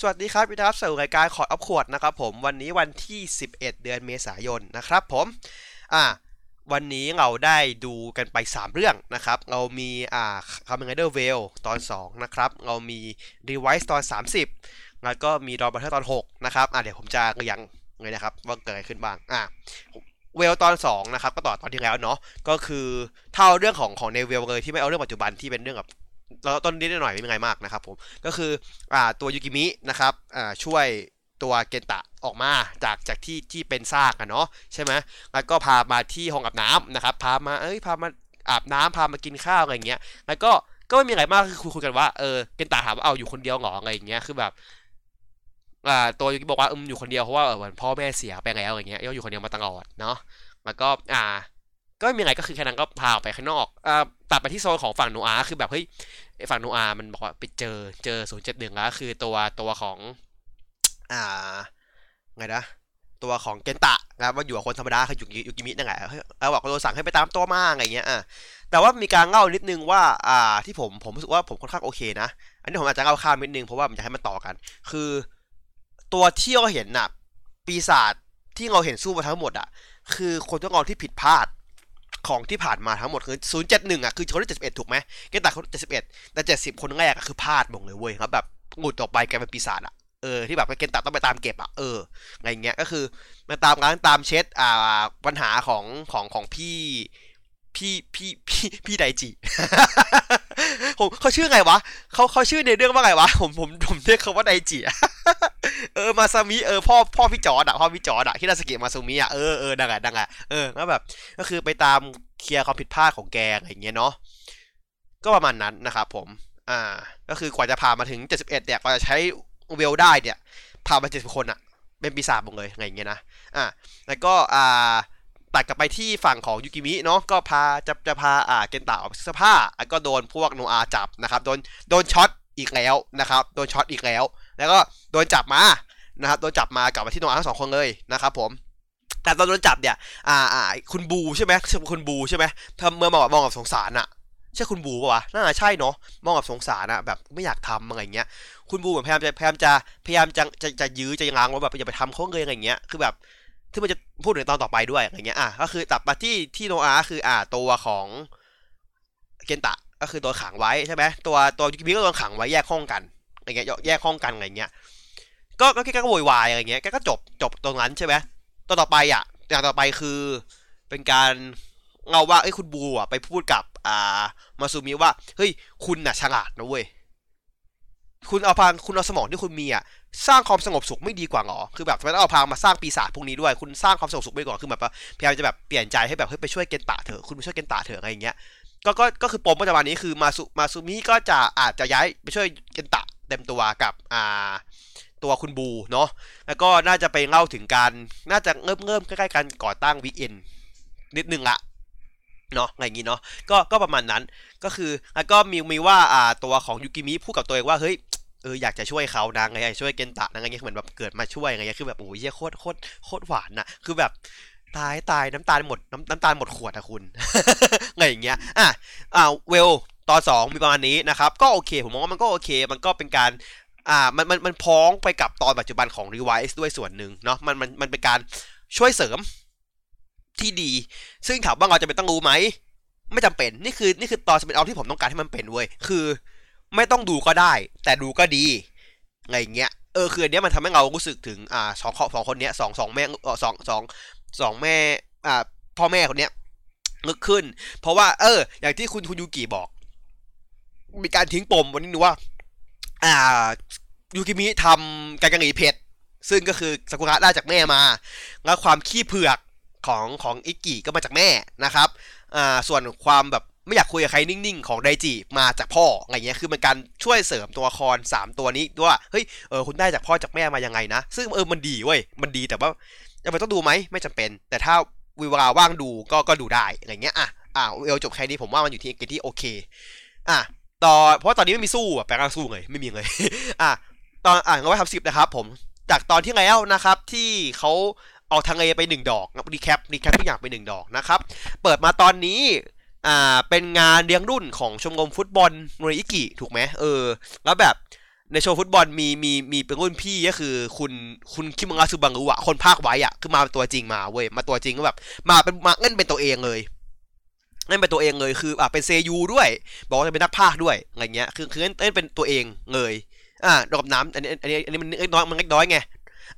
สวัสดีครับวิดีโอสู่รายการขอดอัพขวดนะครับผมวันนี้วันที่ 11 เดือนเมษายนนะครับผมอ่าวันนี้เราได้ดูกันไป 3 เรื่องนะครับ เรามีอ่าคาเมนเดอร์เวลตอน 2 นะครับ เรามีรีไวซ์ตอน 30 แล้วก็มีดอนบัตเทอร์ตอน 6 นะครับอ่าเดี๋ยวผมจะเรียงเลยนะครับ ว่าเกิดอะไรขึ้นบ้างอ่าเวลตอน 2 นะครับ ก็ต่อตอนที่แล้วเนาะก็คือเท่าเรื่องของของในเวลเลยที่ไม่เอาเรื่องปัจจุบันที่เป็นเรื่องกับ เราต้นนิดหน่อยไม่มีไงมากนะครับผมก็คืออ่าตัวยูกิมินะครับอ่าช่วยตัวเกนตะออกมาจากจากที่ที่เป็นซากอะเนาะใช่ไหมแล้วก็พามาที่ห้องอาบน้ำนะครับพามาเอ้ยพามาอาบน้ำพามากินข้าวอะไรเงี้ยแล้วก็ก็ไม่มีอะไรมากคือคุยคุยกันว่าเออเกนตะถามว่าเอาอยู่คนเดียวเหรออะไรเงี้ยคือแบบอ่าตัวยูกิบอกว่าอืมอยู่คนเดียวเพราะว่าเออเหมือนพ่อแม่เสียไปแล้วอย่างเงี้ยย่ออยู่คนเดียวมาตลอดเนาะแล้วก็อ่า ก็ไม่มีอะไรก็คือแค่นั้นก็พาออกไปข้างนอกอ่าตัดไปที่โซนของฝั่งโนอาคือแบบเฮ้ยฝั่งโนอามันบอกว่าไปเจอเจอศูนย์เจ็ดหนึ่งแล้วคือตัวตัวของอ่าไงนะตัวของเกนตะนะว่าอยู่กับคนธรรมดาคืออยู่อยู่กิมินั่นแหละเฮ้ยเอาบอกโดนสั่งให้ไปตามตัวมาอะไรเงี้ยอะแต่ว่ามีการเล่านิดนึงว่าอ่าที่ผมผมรู้สึกว่าผมค่อนข้างโอเคนะ อันนี้ผมอาจจะเล่าข้ามนิดนึงเพราะว่ามันจะให้มันต่อกัน คือ ตัวที่เราเห็นน่ะ ปีศาจที่เราเห็นสู้มาทั้งหมดอะ คือคนตัวงอนที่ผิดพลาด ของที่ผ่านมาทั้งหมดคือ071อะคือเขาได้71 ถูกไหมเกนตาเขา71แต่70 คนแรกอะคือพลาดหมดเลยเว้ยครับแบบหงุดออกไปกลายเป็นปีศาจอะเออที่แบบเกนตาต้องไปตามเก็บอะเอออะไรเงี้ยก็คือมาตามร้านตามเช็ดอ่าปัญหาของของของพี่ พี่พี่พี่พี่ไดจิผมเขาชื่อไงวะเขาเขาชื่อในเรื่องว่าไงวะผมผมผมเรียกเขาว่าไดจิเออมาซูมิเออพ่อพ่อพี่จอร์ดอะพ่อพี่จอร์ดอะที่นาสกิมาซูมิอะเออเออดังอะดังอะเออแล้วแบบ ก็คือไปตามเคลียร์ความผิดพลาดของแกอะไรเงี้ยเนาะก็ประมาณนั้นนะครับผม อ่า ก็คือกว่าจะพามาถึง 71เนี่ยกว่าจะใช้ Vail ได้เนี่ยพามา70คนอะเป็นปีศาจหมดเลยอะไรอย่างเงี้ยนะอ่าแล้วก็อ่า ตัดกลับไปที่ฝั่งของยูกิมิเนาะก็พาจะจะพาอ่าเกนตะออกเสื้อผ้าแล้วก็โดนพวกโนอาจับนะครับโดนโดนช็อตอีกแล้วนะครับโดนช็อตอีกแล้ว แล้วก็โดนจับมานะครับโดนจับมากลับมาที่โนอาทั้งสองคนเลยนะครับผมแต่ตอนโดนจับเนี่ยอ่าอ่าคุณบูใช่ไหมใช่คุณบูใช่ไหมทำเมื่อมองมองกับสงสารอะใช่คุณบูปะวะน่าจะใช่เนาะมองกับสงสารอะแบบไม่อยากทำอะไรเงี้ยคุณบูเหมือนพยายามจะพยายามจะพยายามจะจะจะยื้อจะยังง้างว่าแบบอย่าไปทำเขาเลยอะไรเงี้ยคือแบบ ที่มันจะพูดถึงตอนต่อไปด้วยอะไรเงี้ยอะก็คือตัดมาที่ที่โนอาคืออ่าตัวของเกนตะก็คือโดนขังไว้ใช่ไหมตัวตัวยูกิมิก็โดนขังไว้แยกห้องกันอะไรเงี้ยแยกห้องกันอะไรเงี้ยก็ก็แกก็โวยวายอะไรเงี้ยแกก็จบจบตรงนั้นใช่ไหมต่อต่อไปอะอย่างต่อไปคือเป็นการเราว่าไอ้คุณบูอะไปพูดกับอ่ามาซูมิว่าเฮ้ยคุณน่ะฉลาดนะเว้ยคุณเอาพลังคุณเอาสมองที่คุณมีอะ สร้างความสงบสุขไม่ดีกว่าหรอ คือแบบทำไมต้องเอาพลังมาสร้างปีศาจพวกนี้ด้วย คุณสร้างความสงบสุขไม่ดีกว่าคือแบบพยายามจะแบบเปลี่ยนใจให้แบบเฮ้ยไปช่วยเกนตะเถอะ คุณไปช่วยเกนตะเถอะอะไรอย่างเงี้ย ก็ ก็ ก็คือปมปัจจุบันนี้คือมาซูมาซูมิก็จะอาจจะย้ายไปช่วยเกนตะเต็มตัวกับ อ่า ตัวคุณบูเนาะ แล้วก็น่าจะไปเล่าถึงการ น่าจะเริ่มเริ่มใกล้ๆกันก่อตั้งวิกเอนนิดนึงละเนาะอะไรอย่างงี้เนาะ ก็ ก็ประมาณนั้น ก็คือ แล้วก็มีมีว่า อ่า ตัวของยูกิมิพูดกับตัวเองว่า เฮ้ย อออยากจะช่วยเขานะไงช่วยเกนตะนะไงเหมือนแบบเกิดมาช่วยไงคือแบบโอ้ยเหี้ยโคตรโคตรโคตรหวานน่ะคือแบบตายตายน้ำตาลหมดน้ำน้ำตาลหมดขวดอะคุณไงอย่างเงี้ยอะอ่าเวลตอนสองมีประมาณนี้นะครับ ก็โอเค ผมมองว่ามันก็โอเค มันก็เป็นการอ่ามันมันมันพ้องไปกับตอนปัจจุบันของ Revice ด้วยส่วนหนึ่งเนาะมันมันมันเป็นการช่วยเสริมที่ดี ซึ่งถามว่าเราจะเป็นต้องรู้ไหม ไม่จำเป็น นี่คือนี่คือตอนสเปนออฟที่ผมต้องการให้มันเป็นเว้ย คือ ไม่ต้องดูก็ได้ แต่ดูก็ดีอะไรอย่างเงี้ยเออคืออันเนี้ยมันทำให้เรารู้สึกถึงอ่าสองสองคนเนี้ยสองสองแม่สองสองสองแม่อ่าพ่อแม่คนเนี้ยนึกขึ้น เพราะว่า เออ อย่างที่คุณคุณยูกิบอก มีการทิ้งปมวันนี้ดูว่า อ่ายูกิมิทำการกังหีเผ็ดซึ่งก็คือซากุระได้จากแม่มา แล้วความขี้เผือกของของอิกิก็มาจากแม่นะครับ อ่า ส่วนความแบบ ไม่อยากคุยกับใครนิ่งๆ ของไดจิมาจากพ่ออะไรเงี้ยคือมันการช่วยเสริมตัวละคร 3 ตัวนี้ด้วยว่าเฮ้ยเออคุณได้จากพ่อจากแม่มายังไงนะ ซึ่งเออมันดีเว้ยมันดีแต่ว่าจำเป็นต้องดูไหมไม่จำเป็น แต่ถ้าเวาว่างดูก็ก็ดูได้อะไรเงี้ยอะอ่าเอลจบแค่นี้ผมว่ามันอยู่ที่เกที่โอเคอะต่อเพราะว่าตอนนี้ไม่มีสู้อะแปลงร่างสู้เลยไม่มีเลยอะตอนอ่านก็ว่าทำสิบนะครับผมจากตอนที่แล้วนะครับที่เขาเอาทางเอไปหนึ่งดอกรีแคปรีแคปทุกอย่างไปหนึ่งดอกนะครับ เปิดมาตอนนี้ อ่าเป็นงานเลี้ยงรุ่นของชมรมฟุตบอลโนริอิกิถูกไหมเออ แล้วแบบในโชว์ฟุตบอลมีมีมีเป็นรุ่นพี่ก็คือ คุณคุณคิมงาซูบังรุอะคนภาคไว้อะคือมาเป็นตัวจริงมาเว้ยมาตัวจริงก็แบบมาเป็นมาเล่นเป็นตัวเองเลยเล่นเป็นตัวเองเลยคืออะเป็นเซยูด้วย บอกว่าจะเป็นนักภาคด้วยอะไรเงี้ยคือคือเล่นเล่นเป็นตัวเองเลยอ่าดอกน้ำอันนี้อันนี้อันนี้มันเล็กน้อยมันเล็กน้อยไง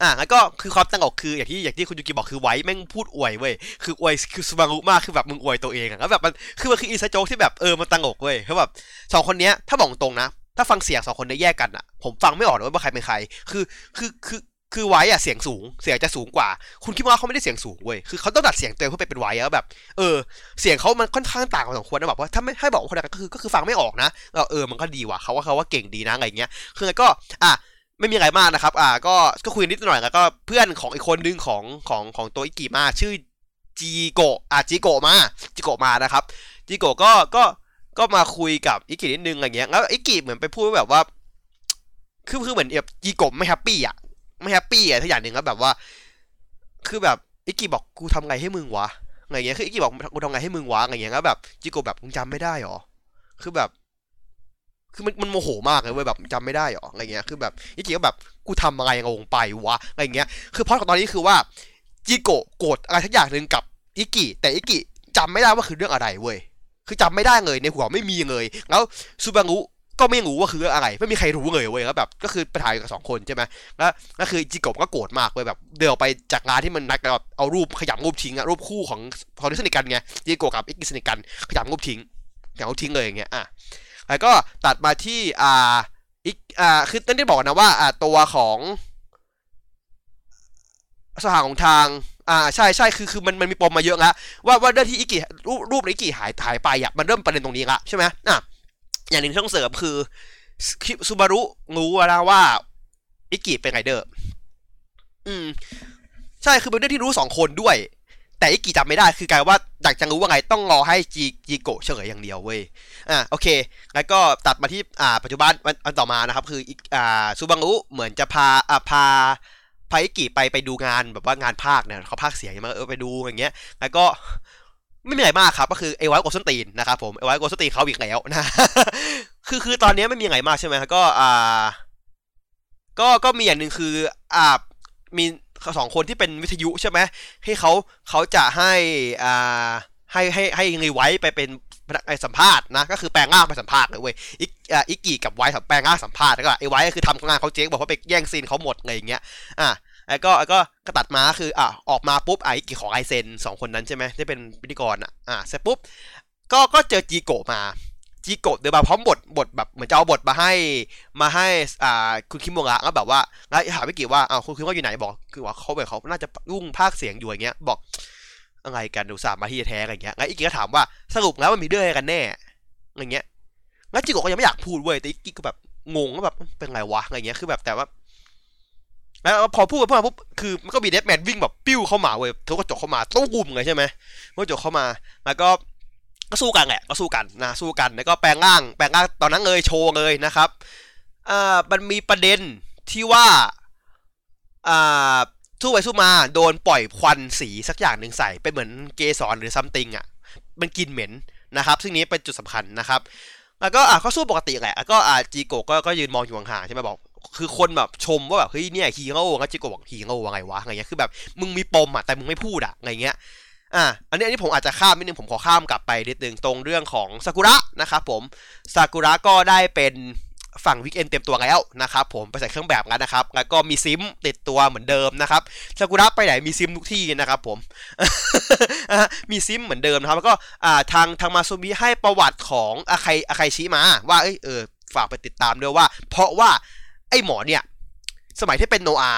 อะแล้วก็คือความตั้งอกคืออย่างที่อย่างที่คุณยูกิบอกคือไว้แม่งพูดอวยเว้ยคืออวยคือสบังรุมากคือแบบมึงอวยตัวเองอะแล้วแบบมันคือมันคืออีสโจ๊กที่แบบเออมันตั้งอกเว้ยคือแบบสองคนเนี้ยถ้าบอกตรงนะ ถ้าฟังเสียงสองคนได้แยกกันอะผมฟังไม่ออกเลยว่าใครเป็นใคร คือคือคือคือไว้อะเสียงสูงเสียงจะสูงกว่า คุณคิดว่าเขาไม่ได้เสียงสูงเว้ยคือเขาต้องดัดเสียงตัวเองเพื่อไปเป็นไว้อะแบบเออเสียงเขามันค่อนข้างต่างกันสองคนนะแบบว่าถ้าไม่ให้บอกว่าคนละก็คือก็คือฟังไม่ออกนะเออมันก็ดีว่ะเขาว่าเขาว่าเก่งดีนะอะไรเงี้ยคือก็อะ ไม่มีอะไรมากนะครับ อ่า ก็ ก็คุยนิดหน่อยแล้วก็เพื่อนของอีกคนนึงของของของตัวอิกิมา ชื่อจีโกะ อ่าจีโกะมา จีโกะมานะครับ จีโกะก็ ก็ ก็มาคุยกับอิกินิดนึงอะไรเงี้ย แล้วอิกิเหมือนไปพูดแบบว่า คือคือเหมือนแบบจีโกะไม่ happy อะ ไม่ happy อะสักอย่างหนึ่งแล้วแบบว่า คือแบบอิกิบอกกูทำไงให้มึงวะอะไรเงี้ย คืออิกิบอกกูทำไงให้มึงวะอะไรเงี้ยแล้วแบบจีโกะแบบมึงจำไม่ได้หรอ คือแบบ คือมันมันโมโหมากเลยเว้ยแบบจำไม่ได้หรออะไรเงี้ยคือแบบอิกิก็แบบกูทำอะไรงงไปวะอะไรเงี้ยคือ point ของตอนนี้คือว่าจิโกะโกรธอะไรสักอย่างหนึ่งกับอิกิแต่อิกิจำไม่ได้ว่าคือเรื่องอะไรเว้ยคือจำไม่ได้เลยในหัวไม่มีเลยแล้วซูบารุก็ไม่รู้ว่าคือเรื่องอะไรไม่มีใครรู้เลยเว้ยแล้วแบบก็คือปัญหากับสองคนใช่ไหมแล้วก็คือจิโกะก็โกรธมากเว้ยแบบเดินออกไปจากงานที่มันนัดกับเอารูปขยำรูปทิ้งอะรูปคู่ของของที่สนิทกันไงจิโกะกับอิกิสนิทกันขยำรูปทิ้งขยำรูปทิ้งเลยอย่างเงี้ยอะ แล้วก็ตัดมาที่อ่าอีกอ่าคือต้นได้บอกนะว่าอ่าตัวของสหของทางอ่าใช่ใช่คือคือมันมันมีปมมาเยอะแล้วว่าว่าเรื่องที่อิกิรูปรูปนอิกิหายหายไปอะมันเริ่มประเด็นตรงนี้ละใช่ไหมอะอย่างหนึ่งที่ต้องเสริมคือซูบารุรู้แล้วว่าอิกิเป็นไรเดอร์อืม ใช่คือเป็นเรื่องที่รู้สองคนด้วย แต่อิกิจำไม่ได้คือกลายว่าอยากจะรู้ว่าไงต้องรอให้จีจีโกะเฉลยอย่างเดียวเว้ยอ่าโอเคแล้วก็ตัดมาที่อ่าปัจจุบันวันต่อมานะครับ คืออ่าซูบังรุเหมือนจะพาอ่าพาพาอิกิไปไปดูงานแบบว่างานภาคเนี่ยเขาภาคเสียงมาเออไปดูอย่างเงี้ย แล้วก็ไม่มีอะไรมากครับ ก็คือไอไวโกสตีนนะครับผมไอไวโกสตีนเขาอีกแล้วนะคือคือตอนนี้ไม่มีอะไรมากใช่ไหมก็อ่า ก็ก็มีอย่างหนึ่งคืออ่ามี สองคนที่เป็นวิทยุใช่ไหมให้เขาเขาจะให้อ่าให้ให้ให้รีไว้ไปเป็นพนักสัมภาษณ์นะก็คือแปลงร่างไปสัมภาษณ์เลยเว้ยอิกอ่าอิกกี้กับไว้แปลงร่างสัมภาษณ์แล้วก็ไอ้ไว้ก็คือทำงานเขาเจ๊งบอกว่าไปแย่งซีนเขาหมดอะไรอย่างเงี้ยอะแล้วก็ก็ก็ตัดมาคืออะออกมาปุ๊บไอ้กี่ขอไอเซนสองคนนั้นใช่ไหมที่เป็นพิธีกรอะอะเสร็จปุ๊บก็ก็เจอจีโกมา จีโกะเดินมาพร้อมบทบทแบบเหมือนจะเอาบทมาให้มาให้อ่าคุณคิมโมงะก็แบบว่าแล้วถามพี่กี่ว่าอ้าวคุณคิมว่าอยู่ไหนบอก คือว่าเขาแบบเขาน่าจะรุ่งภาคเสียงอยู่อย่างเงี้ย บอกอะไรกันดูสามมาที่แท้อะไรเงี้ยแล้วอีกก็ถามว่าสรุปแล้วมันมีเรื่องอะไรกันแน่อะไรเงี้ยแล้วจิโกะก็ยังไม่อยากพูดเว้ยแต่อีกก็แบบงงว่าแบบเป็นไรวะอะไรเงี้ยคือแบบแต่ว่าแล้วพอพูดไปพูดมาปุ๊บคือมันก็มีเดดแมนวิ่งแบบปิ้วเข้ามาเว้ยทุกกระจกเข้ามาตู้กุมเลยใช่ไหมกระจกเข้ามา แล้วก็ ก็สู้กันแหละก็สู้กันนะสู้กันแล้วก็แปลงร่างแปลงร่างตอนนั้นเลยโชว์เลยนะครับอ่ามันมีประเด็นที่ว่าอ่าสู้ไปสู้มาโดนปล่อยควันสีสักอย่างหนึ่งใส่เป็นเหมือนเกสรหรือซัมติงอะมันกินเหม็นนะครับ ซึ่งนี้เป็นจุดสำคัญนะครับ แล้วก็อะก็สู้ปกติแหละแล้วก็อ่าจีโกก็ก็ยืนมองอยู่ห่างๆใช่ไหมบอก คือคนแบบชมว่าแบบเฮ้ยเนี่ยฮีโร่แล้วจิโกบอกฮีโร่ว่าไงวะอะไรเงี้ยคือแบบมึงมีปมอะแต่มึงไม่พูดอะอะไรเงี้ย อะอันนี้อันนี้ผมอาจจะข้ามนิดนึงผมขอข้ามกลับไปนิดนึงตรงเรื่องของซากุระนะครับผมซากุระก็ได้เป็นฝั่งวิกเอนเต็มตัวแล้วนะครับผมไปใส่เครื่องแบบกันนะครับแล้วก็มีซิมติดตัวเหมือนเดิมนะครับซากุระไปไหนมีซิมทุกที่นะครับผมมีซิมเหมือนเดิมนะครับแล้วก็ทางทางมาซูมิให้ประวัติของอาไคอาไคชิมาว่าเอ้ยเออฝากไปติดตามด้วยว่า เพราะว่าไอ้หมอเนี่ยสมัยที่เป็นโนอา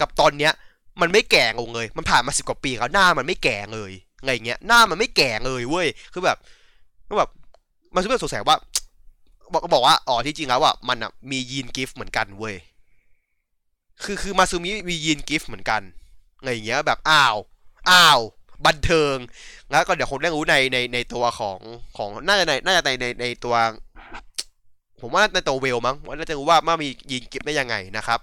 กับตอนเนี้ย มันไม่แก่งงเลย มันผ่านมาสิบกว่าปีแล้วหน้ามันไม่แก่เลยไงเงี้ย หน้ามันไม่แก่เลยเว้ย คือแบบก็แบบ มันซึ่งสงสัยว่า บอกก็บอกว่า อ๋อ ที่จริงแล้วอะ มันอะ มียีนกิฟต์เหมือนกันเว้ย คือ คือมาซูมิมียีนกิฟต์เหมือนกันไงเงี้ย แบบ อ้าว อ้าว บันเทิง แล้วก็เดี๋ยวคงได้รู้ใน ใน ในตัวของ ของ น่าจะใน น่าจะใน ใน ในตัว ผมว่าในตัวเวลมั้ง ว่าน่าจะรู้ว่ามามียีนกิฟต์ได้ยังไงนะครับ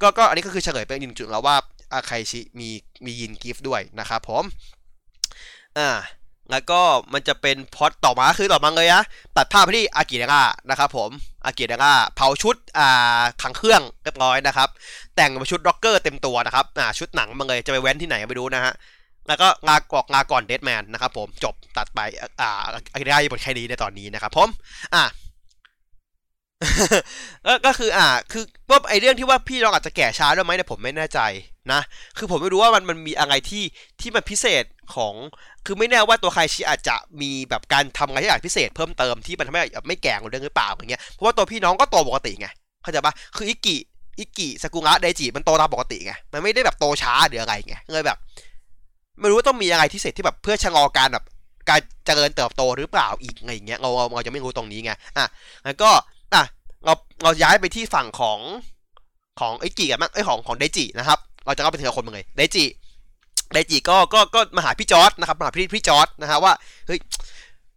ก็ ก็ อันนี้ก็คือเฉลยไปหนึ่งจุดแล้วว่า อาไคชิมีมียีนกิฟต์ด้วยนะครับผมอ่าแล้วก็มันจะเป็นพอดต่อมาคือต่อมาเลยนะตัดภาพไปที่อากิเดงะนะครับผมอากิเดงะเผาชุดอ่าขังเครื่องเรียบร้อยนะครับ แต่งเป็นชุดร็อกเกอร์เต็มตัวนะครับอ่าชุดหนังมาเลยจะไปแว้นที่ไหนไม่รู้นะฮะแล้วก็งากอกงาก่อนเดดแมนนะครับผมจบตัดไปอ่าอากิเดงะยังบทแค่นี้ในตอนนี้นะครับผมอ่าก็คืออ่าคือว่าไอเรื่องที่ว่าพี่ลองอาจจะแก่ช้าด้วยไหมเนี่ยผมไม่แน่ใจ นะ คือผมไม่รู้ว่ามันมันมีอะไรที่ที่มันพิเศษของ คือไม่แน่ว่าตัวใครชิอาจจะมีแบบการทำอะไรที่อาจพิเศษเพิ่มเติมที่มันทำให้แบบไม่แก่กว่าเดิมหรือเปล่าอย่างเงี้ย เพราะว่าตัวพี่น้องก็โตปกติไง เข้าใจปะคืออิกิอิกิสกุงะไดจิมันโตตามปกติไง มันไม่ได้แบบโตช้าหรืออะไรไงเลยแบบ ไม่รู้ว่าต้องมีอะไรที่เศษที่แบบเพื่อชะลอการแบบการเจริญเติบโตหรือเปล่าอีกไงอย่างเงี้ยเราเราเราจะไม่รู้ตรงนี้ไง อะแล้วก็อะเราเราย้ายไปที่ฝั่งของของไอจิกันบ้างไอของของเดจินะครับ เราจะเข้าไปถึงคนมาเลยเดจิเดจิก็ก็ก็มาหาพี่จอร์ดนะครับมาหาพี่พี่จอร์ดนะฮะว่าเฮ้ย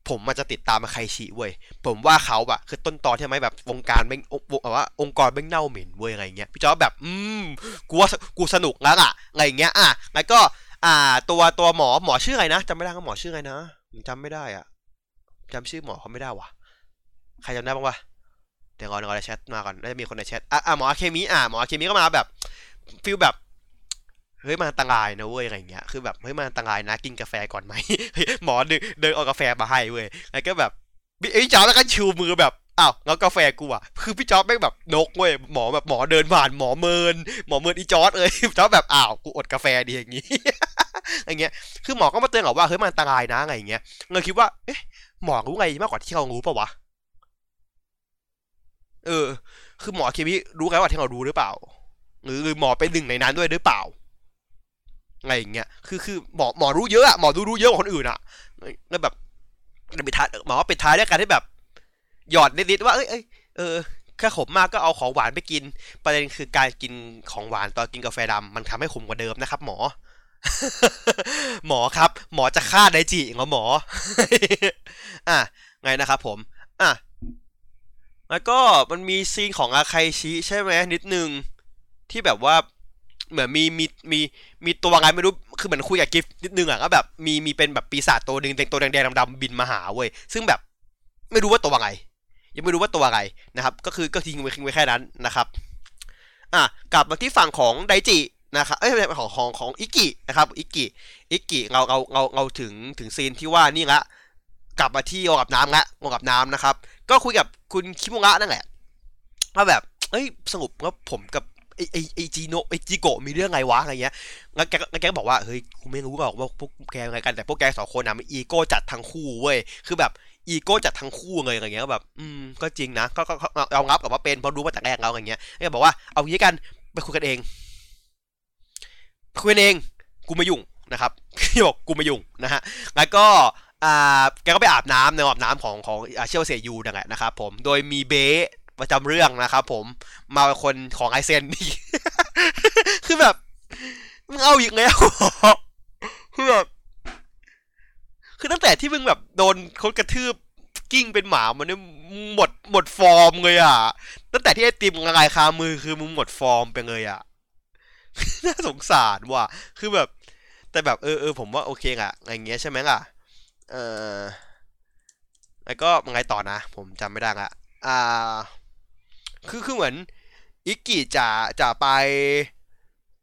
ผมมันจะติดตามมาใครชีเว้ย ผมว่าเขาอะคือต้นตอนที่ทำให้แบบวงการเบ้งว่าองค์กรเบ้งเน่าเหม็นเว้ยอะไรเงี้ยพี่จอร์ดแบบ อืมกูว่ากูสนุกแล้วอะอะไรเงี้ยอะแล้วก็ อ่า ตัวตัวหมอหมอชื่ออะไรนะจำไม่ได้ก็หมอชื่ออะไรนะผมจำไม่ได้อะจำชื่อหมอเขาไม่ได้ว่ะใครจำได้บ้างวะเดี๋ยวก่อนเดี๋ยวก่อนแชทมาก่อนน่าจะมีคนในแชทอะอะหมอเคมีอะหมอเคมีก็มาแบบ feel แบบ เฮ้ยมันอันตรายนะเว้ยอะไรเงี้ยคือแบบเฮ้ยมันอันตรายนะกินกาแฟก่อนไหมหมอเดินเอากาแฟมาให้เว้ยแล้วก็แบบพี่จ๊อบแล้วก็ชูมือแบบอ้าวแล้วกาแฟกูอะคือพี่จ๊อบแม่งแบบนกเว้ยหมอแบบหมอเดินผ่านหมอเมิน หมอเมินอีจอร์ดเลยจ๊อบแบบอ้าวกูอดกาแฟดีอย่างงี้อย่างเงี้ยคือหมอก็มาเตือนเราว่าเฮ้ยมันอันตรายนะอะไรเงี้ยเราคิดว่าเอ๊ะหมอรู้ไงมากกว่าที่เรารู้ปะวะเออ คือหมอเคมีรู้ไงว่าที่เรารู้หรือเปล่า หรือหมอเป็นหนึ่งในนั้นด้วยหรือเปล่า อะไรอย่างเงี้ย คือคือหมอหมอรู้เยอะอะหมอรู้รู้เยอะกว่าคนอื่นอะแล้วแบบไปท้ายหมอไปท้ายด้วยการที่แบบ หยอดนิดๆว่าเอ้ยเอ้ยเออแค่ขมมากก็เอาของหวานไปกิน ประเด็นคือการกินของหวานตอนกินกาแฟดำมันทำให้ขมกว่าเดิมนะครับ หมอ หมอครับ หมอจะฆ่าไดจิเหรอหมอ อะไงนะครับผม อะแล้วก็มันมีซีนของอาไคชิใช่ไหมนิดนึงที่แบบว่าเหมือนมีมีมี มีตัวอะไรไม่รู้ คือเหมือนคุยกับกิฟนิดนึงอะก็แบบมีมีเป็นแบบปีศาจตัวหนึ่งเด็กตัวแดงๆดำๆบินมาหาเว้ย ซึ่งแบบไม่รู้ว่าตัวอะไร ยังไม่รู้ว่าตัวอะไรนะครับ ก็คือก็ทิ้งไว้ทิ้งไว้แค่นั้นนะครับ อะกลับมาที่ฝั่งของไดจินะครับเอ้ยของของของอิกินะครับอิกิอิกิเราเราเราเราถึงถึงซีนที่ว่านี่ละกลับมาที่โอกับน้ำละโอกับน้ำนะครับ ก็คุยกับคุณคิมุระนั่นแหละว่าแบบเอ้ยสงบแล้วผมกับ ไอไอไอจีโนไอจิโกะมีเรื่องไงวะอะไรเงี้ยแล้วแกแล้วแกก็บอกว่าเฮ้ยกูไม่รู้หรอกว่าพวกแกอะไรกันแต่พวกแกสองคนนะมันอีโก้จัดทั้งคู่เว้ยคือแบบอีโก้จัดทั้งคู่เลยอะไรเงี้ยแบบอืมก็จริงนะก็ก็เอางับกับว่าเป็นเพราะรู้มาแต่แรกแล้วอะไรเงี้ยก็บอกว่าเอางี้กันไปคุยกันเองคุยเองกูไม่ยุ่งนะครับพี่บอกกูไม่ยุ่งนะฮะแล้วก็อ่าแกก็ไปอาบน้ำในอาบน้ำของของเชี่ยวเสียยูนั่นแหละนะครับผม โดยมีเบ ประจำเรื่องนะครับผมมาเป็นคนของไอเซนนี่คือแบบมึงเอาอีกแล้วคือแบบคือตั้งแต่ที่มึงแบบโดนเขากระทืบกิ้งเป็นหมามันเนี่ยหมดหมดฟอร์มเลยอะ ตั้งแต่ที่ไอติมละลายคามือคือมึงหมดฟอร์มไปเลยอะน่าสงสารว่ะ คือแบบ แต่แบบเออเออผมว่าโอเคอะอะไรเงี้ยใช่ไหมล่ะ เออแล้วก็ไงต่อนะ ผมจำไม่ได้ละอ่า คือคือเหมือนอิกกิจะจะไป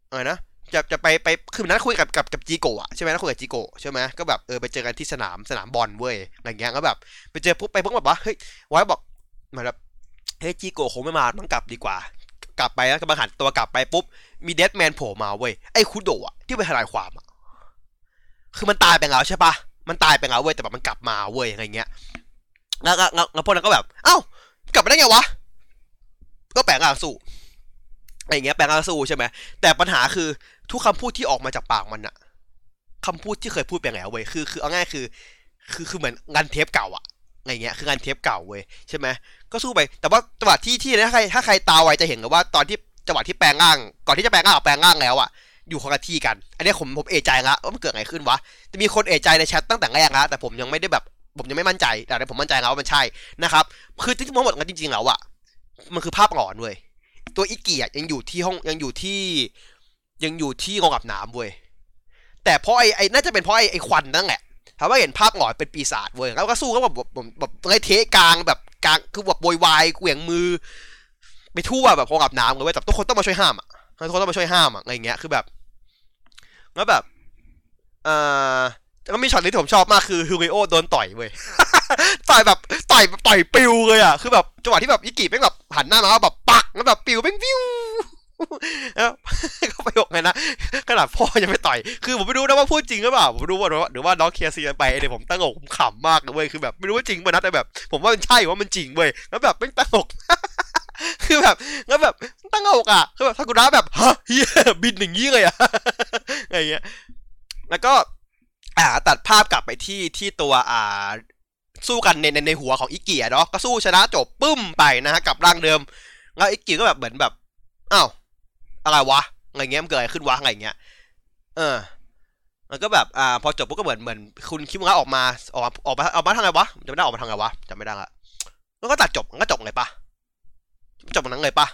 อะไรนะจะจะไปไปคือนั้นคุยกับกับกับจีโกะใช่ไหมนะคุยกับจีโกะใช่ไหมก็แบบเออไปเจอกันที่สนามสนามบอลเว้ยอะไรเงี้ยก็แบบไปเจอปุ๊บไปปุ๊บแบบว่าเฮ้ยไว้บอกเหมือนแบบเฮ้ยจีโกะคงไม่มาต้องกลับดีกว่า กลับไปแล้วก็มาหันตัวกลับไปปุ๊บมีเดดแมนโผล่มาเว้ยไอ้คุโดะที่เป็นทนายความอะคือมันตายไปแล้วใช่ปะมันตายไปแล้วเว้ยแต่แบบมันกลับมาเว้ยอะไรเงี้ยแล้วแล้วแล้วพวกนั้นก็แบบ เอ้ากลับมาได้ไงวะ ก็แปลงร่างสู้อะไรเงี้ยแปลงร่างสู้ใช่ไหมแต่ปัญหาคือทุกคำพูดที่ออกมาจากปากมันอะคำพูดที่เคยพูดไปแล้วเว้ยคือคือเอาง่ายคือ คือคือเหมือนงานเทปเก่าอะอะไรเงี้ยคืองานเทปเก่าเว้ยใช่ไหมก็สู้ไป แต่ว่าจังหวะที่ที่ถ้าใครถ้าใครตาไวจะเห็นกันว่าตอนที่จังหวะที่แปลงร่าง ก่อนที่จะแปลงร่างแปลงร่างแล้วอะอยู่คนละที่กัน อันนี้ผมผมเอะใจละว่ามันเกิดอะไรขึ้นวะจะมีคนเอะใจในแชทตั้งแต่แรกล้วแต่ผมยังไม่ได้แบบผมยังไม่มั่นใจแต่ผมมั่นใจแล้วว่ามันใช่นะครับคือที่ทั้งหมดกันจริงๆแล้วอะ มันคือภาพหลอนเว้ยตัวอิกิอะยังอยู่ที่ห้องยังอยู่ที่ ยังอยู่ที่โรงอาบน้ำเว้ยแต่เพราะไอ้ไอ้น่าจะเป็นเพราะไอ้ไอ้ควันนั่นแหละทเขาว่าเห็นภาพหงอยเป็นปีศาจเว้ยแล้วก็สู้ก็แบบแบบแบบไงเทกลางแบบกลางคือแบบโวยวายเหวี่ยงมือ ไปทั่วแบบพอกับน้ำเลยเว้ยแต่ทุกคนต้องมาช่วยห้ามอะทุกคนต้องมาช่วยห้ามอะอะไรเงี้ยคือแบบแล้วแบบเอ่อ ก็มีช็อตนี้ที่ผมชอบมากคือฮิริโอโดนต่อยเว้ยต่อยแบบต่อยต่อยปิวเลยอะคือแบบจังหวะที่แบบอิกิแม่งแบบหันหน้ามาแบบปักแล้วแบบปิวแม่งวิวแล้วก็ประโยคไงนะขนาดพ่อยังไม่ต่อย คือผมไม่รู้นะว่าพูดจริงหรือเปล่าผมรู้ว่าหรือว่าน้องเคลียร์ซีกันไปเนี่ยผมตั้งอกผมขำมากเลยเว้ยคือแบบไม่รู้ว่าจริงป่ะนะแต่แบบ ผมว่ามันใช่ว่ามันจริงเว้ยแล้วแบบไม่ตั้งอกคือแบบแล้วแบบตั้งอกอะคือแบบทากุระแบบฮะเฮียบินอย่างนี้เลยอะอะไรเงี้ยแล้วก็ อ่าตัดภาพกลับไปที่ที่ตัวอ่าสู้กันในในในหัวของอิกิอเนาะก็สู้ชนะจบปึ้มไปนะฮะกับร่างเดิม แล้วอิกิก็แบบเหมือนแบบอ้าวอะไรวะอะไรเงี้ยมันเกิดอะไรขึ้นวะอะไรเงี้ยเออมันก็แบบอ่าพอจบปุ๊บก็เหมือนเหมือนคุณคิมุระออกมาออกออกมาออกมาทางไงวะจำไม่ได้ออกมาทางไงวะจำไม่ได้ละแล้วก็ตัดจบมันก็จบไงปะจบมันนั้นเลยปะ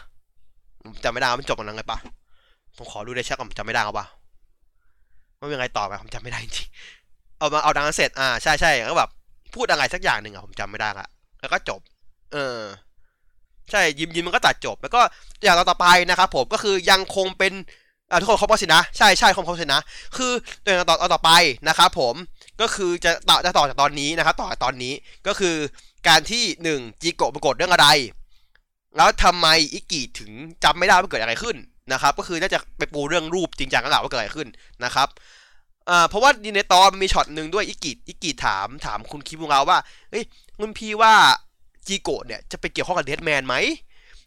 จำไม่ได้มันจบมันนั้นเลยปะผมขอดูในแชทก่อนจำไม่ได้ครับปะ ว่าเป็นไงต่อไปผมจำไม่ได้จริงเอามาเอาดังเสร็จอ่าใช่ใช่แล้วก็แบบพูดอะไรสักอย่างหนึ่งอะผมจำไม่ได้ละแล้วก็จบ เออ ใช่ยิ้มยิ้มมันก็ตัดจบ แล้วก็อย่างต่อไปนะครับผมก็คือยังคงเป็นอ่าทุกคนเขาบอกสินะใช่ใช่เขาเขาสินะ คือตัวอย่างต่อต่อต่อไปนะครับผมก็คือจะต่อจะต่อจากตอนนี้นะครับต่อจากตอนนี้ก็คือการที่หนึ่งจิโกะปรากฏเรื่องอะไร แล้วทำไมอิกิถึงจำไม่ได้ว่าเกิดอะไรขึ้น นะครับก็คือน่าจะไปปูเรื่องรูปจริงจังกันหละว่าเกิดอะไรขึ้นนะครับอ่าเพราะว่าดีในตอนมันมีช็อตหนึ่งด้วยอิกิอิกิถามถามคุณคิมุราว่าเฮ้ยคุณพี่ว่าจีโกะเนี่ยจะไปเกี่ยวข้องกับเดดแมนไหม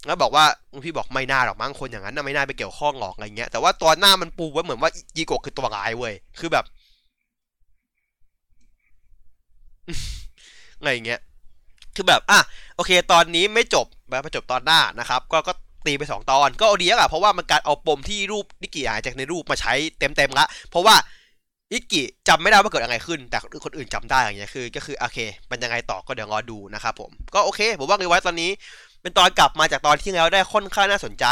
แล้วบอกว่าคุณพี่บอกไม่น่าหรอกมั้งคนอย่างนั้นนะไม่น่าไปเกี่ยวข้องหรอกอะไรเงี้ยแต่ว่าตอนหน้ามันปูไว้เหมือนว่าจีโกะคือตัวร้ายเว้ยคือแบบอะไรเงี้ยคือแบบอะโอเค ตอนนี้ไม่จบแบบจบตอนหน้านะครับ ก็ก็ ตีไปสองตอนก็ดีแล้วอะเพราะว่ามันการเอาปมที่รูปนิกิหายจากในรูปมาใช้เต็มๆละเพราะว่าอิกิจำไม่ได้ว่าเกิดอะไรขึ้น แต่คนอื่นจำได้อย่างเงี้ยคือ ก็คือโอเค มันยังไงต่อก็เดี๋ยวรอดูนะครับผมก็โอเค ผมว่า Revice ตอนนี้ เป็นตอนกลับมาจากตอนที่แล้วได้ค่อนข้างน่าสนใจ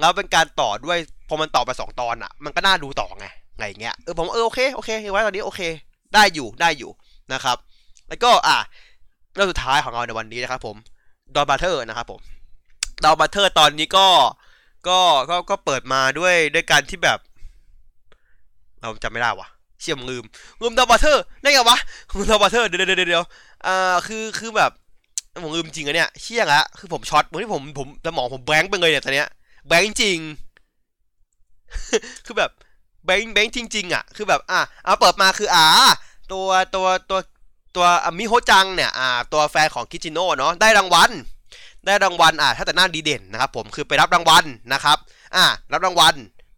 แล้วเป็นการต่อด้วยพอมันต่อไปสองตอนอะ มันก็น่าดูต่อไงไงเงี้ยเออผมเออโอเคโอเค Revice ตอนนี้โอเค ได้อยู่ได้อยู่นะครับ แล้วก็อะเรื่องสุดท้ายของเราในวันนี้นะครับผม Donbrothers นะครับผม Donbrothers ตอนนี้ก็ก็ก็ก็เปิดมาด้วยด้วยการที่แบบ เราจำไม่ได้วะเชี่ยมลืมลืม Donbrothers ได้ไงวะลืม Donbrothers เดี๋ยวเดี๋ยวเดี๋ยวอ่าคือคือแบบผมลืมจริงอะเนี่ยเชี่ยละคือผมช็อตเมือนที่ผมผมสมองผม blank ไปเลยเนี่ยตอนเนี้ยแบงค์จริง คือแบบแบงค์ blank จริง ๆอะคือแบบอะเอาเปิดมาคืออ่าตัวตัวตัวตัวมิโฮจังเนี่ยอ่าตัวแฟนของคิจิโน่เนาะได้รางวัล ได้รางวัลอ่าถ้าแต่งหน้าดีเด่นนะครับผมคือไปรับรางวัลนะครับอ่ารับรางวัล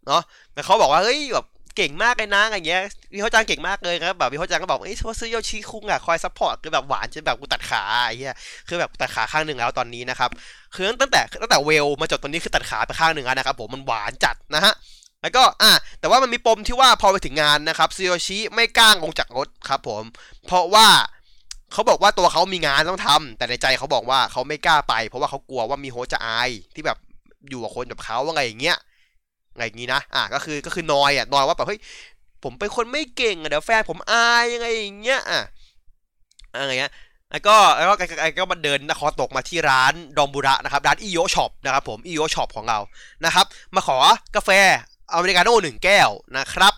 เนาะแต่เขาบอกว่าเฮ้ยแบบเก่งมากเลยนะอะไรเงี้ยมิโฮจังเก่งมากเลยครับแบบมิโฮจังก็บอกเอ้ยซื้อโยชิคุงอะคอย support คือแบบหวานจนแบบกูตัดขาไอ้เหี้ยคือแบบตัดขาข้างหนึ่งแล้วตอนนี้นะครับคือตั้งแต่ตั้งแต่เวลมาจดตอนนี้คือตัดขาไปข้างหนึ่งแล้วนะครับผมมันหวานจัดนะฮะแล้วก็อะแต่ว่ามันมีปมที่ว่าพอไปถึงงานนะครับซึโยชิไม่กล้าลงจากรถครับผม เพราะว่า เขาบอกว่าตัวเขามีงานต้องทำแต่ในใจเขาบอกว่าเขาไม่กล้าไป เพราะว่าเขากลัวว่ามิโฮจะอายที่แบบอยู่กับคนแบบเขาว่าไงอย่างเงี้ยไงอย่างงี้นะอะก็คือก็คือนอยอะนอยว่าแบบเฮ้ยผมเป็นคนไม่เก่งอะเดี๋ยวแฟนผมอายยังไงอย่างเงี้ยอะอะไรเงี้ยแล้วก็แล้วก็ไอ้ก็มาเดินนครตกมาที่ร้านดอมบุระนะครับร้านอีโยช็อปนะครับผมอีโยช็อปของเรานะครับ มาขอกาแฟอเมริกาโน่หนึ่งแก้วนะครับ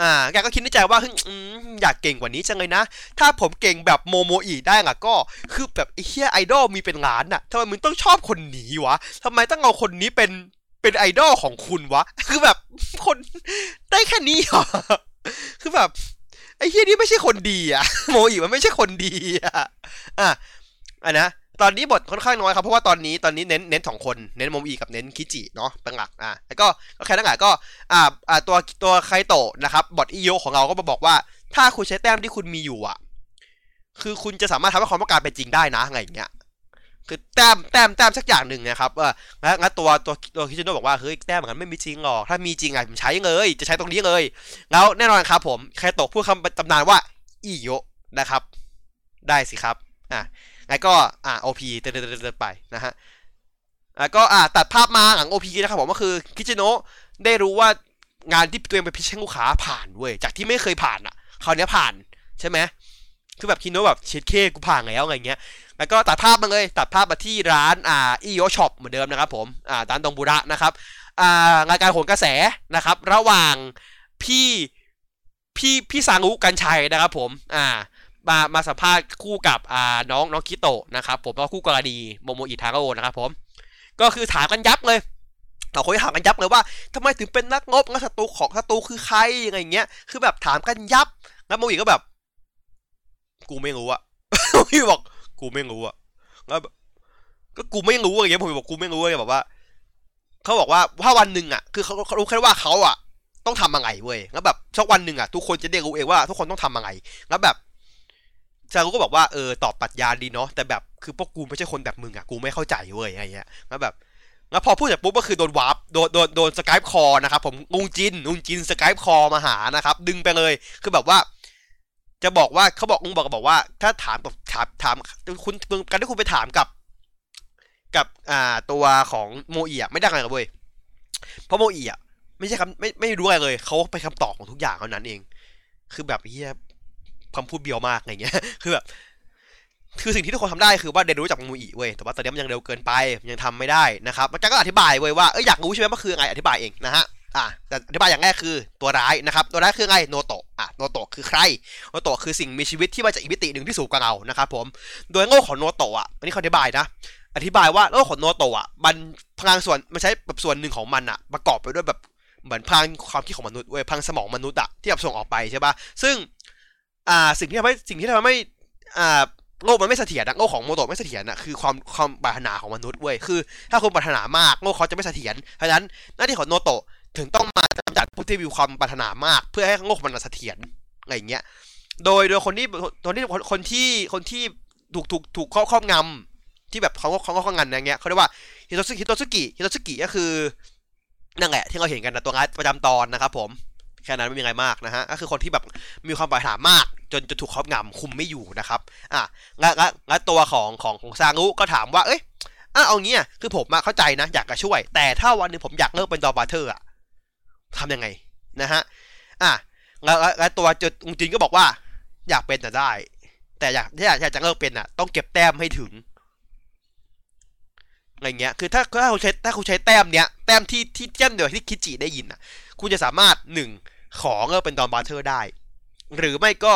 อ่าแกก็คิดในใจว่าอยากเก่งกว่านี้จังเลยนะ ถ้าผมเก่งแบบโมโมอีได้อะก็คือแบบไอ้เฮียไอดอลมีเป็นล้านอะทำไมมึงต้องชอบคนนี้วะทำไมต้องเอาคนนี้เป็นเป็นไอดอลของคุณวะ คือแบบคนได้แค่นี้เหรอ คือแบบไอ้เฮียนี่ไม่ใช่คนดีอะโมอีมันไม่ใช่คนดีอะอะอะนะ ตอนนี้บทค่อนข้างน้อยครับเพราะว่าตอนนี้ตอนนี้เน้นเน้นสองคนเน้นโมอีกับเน้นคิจิเนาะเป็นหลักอะแล้วก็แค่นั้นแหละก็อ่าอ่าตัวตัวไคโตะนะครับบทอิโยของเราก็มาบอกว่า ถ้าคุณใช้แต้มที่คุณมีอยู่อะ คือคุณจะสามารถทำให้ความต้องการเป็นจริงได้นะอะไรอย่างเงี้ยคือแต้มแต้มแต้มสักอย่างหนึ่งนะครับเออแล้วงั้นตัวตัวตัวคิจิโนะบอกว่าเฮ้ยแต้มเหมือนกันไม่มีจริงหรอกถ้ามีจริงอะผมใช้เลย จะใช้ตรงนี้เลย แล้วแน่นอนครับผมไคโตะพูดคำตำนานว่าอิโยนะครับ ได้สิครับอะ แล้วก็อ่า OP เดินๆไปนะฮะแล้วก็อ่าตัดภาพมาหลัง OP นะครับผมก็คือคิจิโนะได้รู้ว่างานที่ตัวเองไป pitch ให้ลูกค้าผ่านเว้ยจากที่ไม่เคยผ่านอะคราวนี้ผ่านใช่ไหมคือแบบคิดว่าแบบเช็ดเคกูผ่านแล้วอะไรเงี้ยแล้วก็ตัดภาพมาเลยตัดภาพมาที่ร้านอ่าอีโยช็อปเหมือนเดิมนะครับผมอ่าร้านตรงบุระนะครับอ่ารายการโหนกระแสนะครับ ระหว่างพี่พี่พี่หนุ่มกรรชัยนะครับผมอ่า มามาสัมภาษณ์คู่กับอ่าน้องน้องคิโตะนะครับผมแล้วคู่กรณีโมโมอิทาโร่นะครับผมก็คือถามกันยับเลยเราคุยถามกันยับเลยว่าทำไมถึงเป็นนักงบแล้วศัตรูของศัตรูคือใครอะไรเงี้ย คือแบบถามกันยับแล้วโมอิก็แบบ กูไม่รู้อะพี่บอกกูไม่รู้อะแล้วก็กูไม่รู้อะไรเงี้ยผมบอกกูไม่รู้เลยแบบว่าเขาบอกว่าถ้าวันหนึ่งอะคือเขาเขารู้แค่ว่าเขาอะต้องทำยังไงเว้ยแล้วแบบสักวันหนึ่งอะทุกคนจะได้รู้เองว่าทุกคนต้องทำยังไงแล้วแบบ จารุก็บอกว่าเออตอบปรัชญาดีเนาะแต่แบบคือพวกกูไม่ใช่คนแบบมึงอะกูไม่เข้าใจเว้ยอะไรเงี้ยแล้วแบบแล้วพอพูดเสร็จปุ๊บก็คือโดนวาร์ปโดนโดนโดนสกายคอนะครับผมงงจินงงจินสกายคอมาหานะครับ ดึงไปเลยคือแบบว่า จะบอกว่าเขาบอกองบอกบอกว่า ถ้าถามกับถามถามคุณการที่คุณไปถามกับ กับอ่าตัวของโมเอีอะไม่ได้อะไรเลยเว้ยเพราะโมเอีอะไม่ใช่คำไม่ไม่รู้อะไรเลยเขาไปนคำตอบของทุกอย่างเท่านั้นเอง คือแบบเฮีย คำพูดเบียวมากอะไรเงี้ย คือแบบคือสิ่งที่ทุกคนทำได้คือว่าเรียนรู้จากโมอีเว้ย แต่ว่าตอนนี้มันยังเร็วเกินไป ยังทำไม่ได้นะครับมันก็อธิบายเว้ยว่า เอออยากรู้ใช่ไหมว่าคืออะไรอธิบายเองนะฮะ อะแต่อธิบายอย่างแรกคือตัวร้ายนะครับ ตัวร้ายคือไงโนโตะ อะโนโตะคือใคร โนโตะคือสิ่งมีชีวิตที่มาจากอีกมิติหนึ่งที่สูงกว่าเรา นะครับผม โดยโง่ของโนโตะอะ อันนี้เขาอธิบายนะ อธิบายว่าโง่ของโนโตะอะ มันพลังส่วนมันใช้แบบส่วนหนึ่งของมันอะ ประกอบไปด้วยแบบเหมือนพลังความคิดของมนุษย์เว้ยพลังสมองมนุษย์อะที่แบบส่งออกไปใช่ปะซึ่ง อ่าสิ่งที่ทำให้สิ่งที่ทำให้อ่าโลกมันไม่เสถียรนะโลกของโมโตะไม่เสถียรนะคือความความปรารถนาของมนุษย์เว้ยคือ ถ้าคนปรารถนามากโลกเขาจะไม่เสถียรเพราะฉะนั้นหน้าที่ของโนโตะถึงต้องมากำจัดผู้ที่มีความปรารถนามาก เพื่อให้โลกมันเสถียรอะไรเงี้ย โดยโดยคนที่คนที่คนที่คนที่ถูกถูกถูกครอบงำที่แบบเขาเขาเขางำอย่างเงี้ยเขาเรียกว่าฮิโตซุกิฮิโตซุกิฮิโตซุกิก็คือนั่นแหละที่เราเห็นกันนะตัวร้ายประจำตอนนะครับผม แค่นั้นไม่มีอะไรมากนะฮะก็คือคนที่แบบมีความปรารถนามาก จนจะถูกครอบงำคุมไม่อยู่นะครับอะแล้วแล้วตัวของของของซา ngu ก็ถามว่าเอ้ยอะเอางี้อะคือผมมาเข้าใจนะ อยากจะช่วย แต่ถ้าวันนึงผมอยากเลิกเป็นดอบาเทอร์อะทำยังไงนะฮะอะแล้วแล้วตัวจุดจริงก็บอกว่า อยากเป็นแต่ได้ แต่อยากถ้าอยากจะเลิกเป็นอะ ต้องเก็บแต้มให้ถึงอะไรเงี้ย คือถ้าถ้าคุณใช้ถ้าคุณใช้แต้มเนี้ยแต้มที่ที่แต้มเดียวที่คิจิได้ยินอะ คุณจะสามารถหนึ่งขอเลิกเป็น Donbrothers ได้ หรือไม่ก็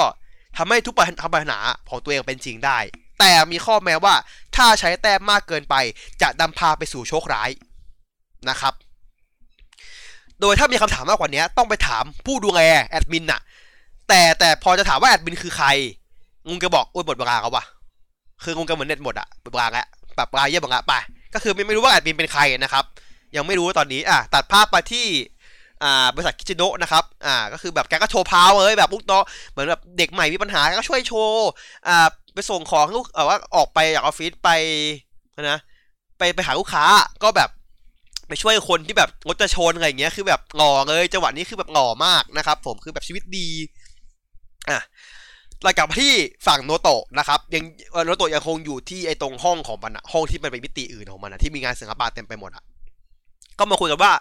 ทำให้ทุกปัญหาของตัวเองเป็นจริงได้ แต่มีข้อแม้ว่าถ้าใช้แต้มมากเกินไปจะนำพาไปสู่โชคร้ายนะครับ โดยถ้ามีคำถามมากกว่านี้ต้องไปถามผู้ดูแลแอดมินน่ะ แต่แต่พอจะถามว่าแอดมินคือใครงงจะบอกอ้ยหมดเวลาเขาวะคืองงกันเหมือนเน็ตหมดอะหมดเวลาแล้วแบบลาเยี่ยมละไป ก็คือไม่ไม่รู้ว่าแอดมินเป็นใครนะครับ ยังไม่รู้ตอนนี้อะตัดภาพไปที่ อ่าบริษัทคิจิโนะนะครับอ่าก็คือแบบแกก็โชว์พาวเลยแบบลูกโตเหมือนแบบเด็กใหม่มีปัญหาก็ช่วยโชว์อ่าไปส่งของลูกเออว่าออกไปจากออฟฟิศไปนะไปไปหาลูกค้าก็แบบไปช่วยคนที่แบบรถจะชนอะไรอย่างเงี้ยคือแบบหล่อเลยจังหวะนี้คือแบบหล่อมากนะครับ ผมคือแบบชีวิตดีอะรายกลับที่ฝั่งโนโตะนะครับยังโนโตะยังคงอยู่ที่ไอ้ตรงห้องของมันอะห้องที่มันเป็นมิติอื่นของมันอะที่มีงานศิลปะเต็มไปหมดอะก็มาคุยกันว่า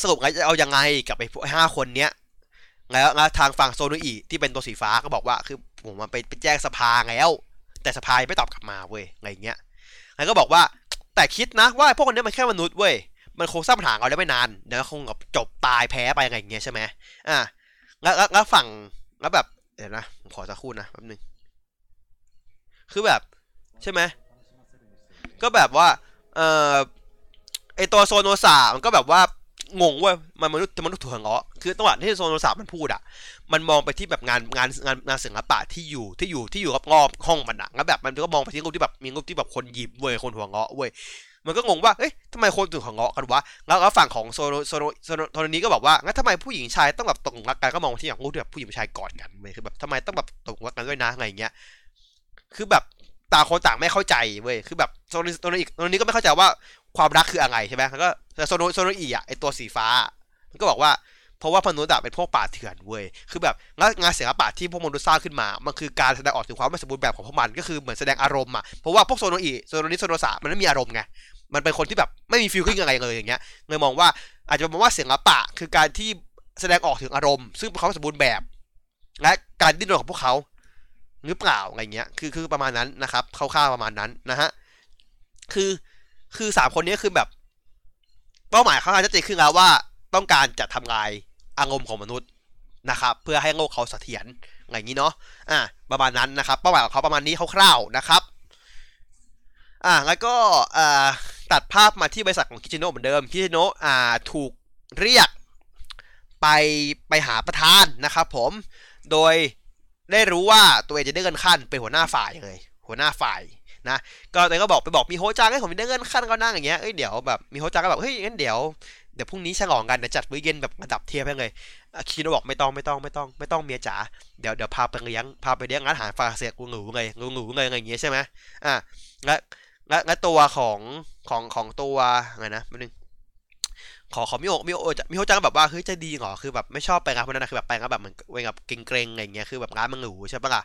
สรุปจะเอายังไงกับไอ้ห้าคนเนี้ยแล้วทางฝั่งโซนุอีที่เป็นตัวสีฟ้าก็บอกว่าคือผมมันไปไปแจ้งสภาแล้ว แต่สภาไม่ตอบกลับมาเว้ยอะไรเงี้ยแล้วก็บอกว่าแต่คิดนะว่าพวกคนนี้มันแค่มนุษย์เว้ยมันคงสร้างปัญหาเราได้ไม่นานเดี๋ยวคงกับจบตายแพ้ไปอะไรเงี้ยใช่ไหมอะแล้วแล้วฝั่งแล้วแบบเดี๋ยวนะผมขอสักครู่นะแป๊บนึงคือแบบใช่ไหมก็แบบว่าเออไอตัวโซโนซามันก็แบบว่า งงว่ามันมนุษย์มนุษย์ถั่วเงาะคือตั้งแต่ที่โซโนซามันพูดอะ มันมองไปที่แบบงานงานงานงานศิลปะที่อยู่ที่อยู่ที่อยู่รอบๆห้องมันอะแล้วแบบมันก็มองไปที่รูปที่แบบมีรูปที่แบบคนหยิบเว้ยคนหัวเงาะเว้ยมันก็งงว่า เอ้ยทำไมคนถึงหัวเงาะกันวะแล้วแล้วฝั่งของโซโนโซโนโซโนโซนนี้ก็บอกว่า งั้นทำไมผู้หญิงชายต้องแบบตกรักกันก็มองที่อย่างรูปที่แบบผู้หญิงชายกอดกันเว้ย คือแบบทำไมต้องแบบตกรักกันด้วยนะอะไรอย่างเงี้ย คือแบบต่างคนต่างไม่เข้าใจเว้ย คือแบบโซนโซนอีกโซนนี้ก็ไม่เข้าใจว่า ความรักคืออะไรใช่ไหมแล้วก็โซโนโซโนอีอะไอตัวสีฟ้า มันก็บอกว่าเพราะว่ามนุษย์เป็นพวกป่าเถื่อนเว้ย คือแบบงานศิลปะที่พวกมนุษย์สร้างขึ้นมา มันคือการแสดงออกถึงความไม่สมบูรณ์แบบของพวกมัน ก็คือเหมือนแสดงอารมณ์อะเพราะว่าพวกโซโนอีโซโนนิโซโนสามันไม่มีอารมณ์ไง มันเป็นคนที่แบบไม่มีฟีลลิ่งอะไรเลยอย่างเงี้ย เลยมองว่าอาจจะมองว่าศิลปะคือการที่แสดงออกถึงอารมณ์ ซึ่งเป็นความสมบูรณ์แบบ และการดิ้นรนของพวกเขาหรือเปล่าอะไรเงี้ย คือคือประมาณนั้นนะครับ คร่าวๆประมาณนั้นนะฮะ คือ คือสามคนนี้คือแบบ เป้าหมายเขาอาจจะเจนขึ้นแล้วว่าต้องการจะทำลายอารมณ์ของมนุษย์นะครับ เพื่อให้โลกเขาเสถียรอะไรอย่างนี้เนาะอ่าประมาณนั้นนะครับ เป้าหมายของเขาประมาณนี้คร่าวๆนะครับอ่าแล้วก็อ่าตัดภาพมาที่บริษัทของคิชิโนะเหมือนเดิมคิชิโนะอ่าถูกเรียกไปไปหาประธานนะครับผมโดยได้รู้ว่าตัวเองจะได้เงินขั้นเป็นหัวหน้าฝ่ายเลยหัวหน้าฝ่าย นะก็แต่ก็บอกไปบอกมีโฮจังให้ผมได้เงินขั้นก็นั่งอย่างเงี้ยเอ้ยเดี๋ยวแบบมีโฮจังก็แบบเฮ้ยงั้นเดี๋ยวเดี๋ยวพรุ่งนี้ฉลองกันเดี๋ยวจัดมื้อเย็นแบบมาดับเทียบให้เลยคิโนบอกไม่ต้องไม่ต้องไม่ต้องไม่ต้องเมียจ๋าเดี๋ยวเดี๋ยวพาไปเลี้ยงพาไปเลี้ยงร้านอาหารฝรั่งเศสกูหนูเลยงูหนูเลยอะไรอย่างเงี้ยใช่ไหมอะและและและตัวของของของตัวไงนะมันนึงขอขอมิโอมิโอมิโอจังแบบว่าเฮ้ยจะดีเหรอคือแบบไม่ชอบไปงานพวกนั้นนะคือแบบไปงานแบบเหมือนเวงแบบเกรงๆอะไรเงี้ยคือแบบร้านมันหรูใช่ปะล่ะ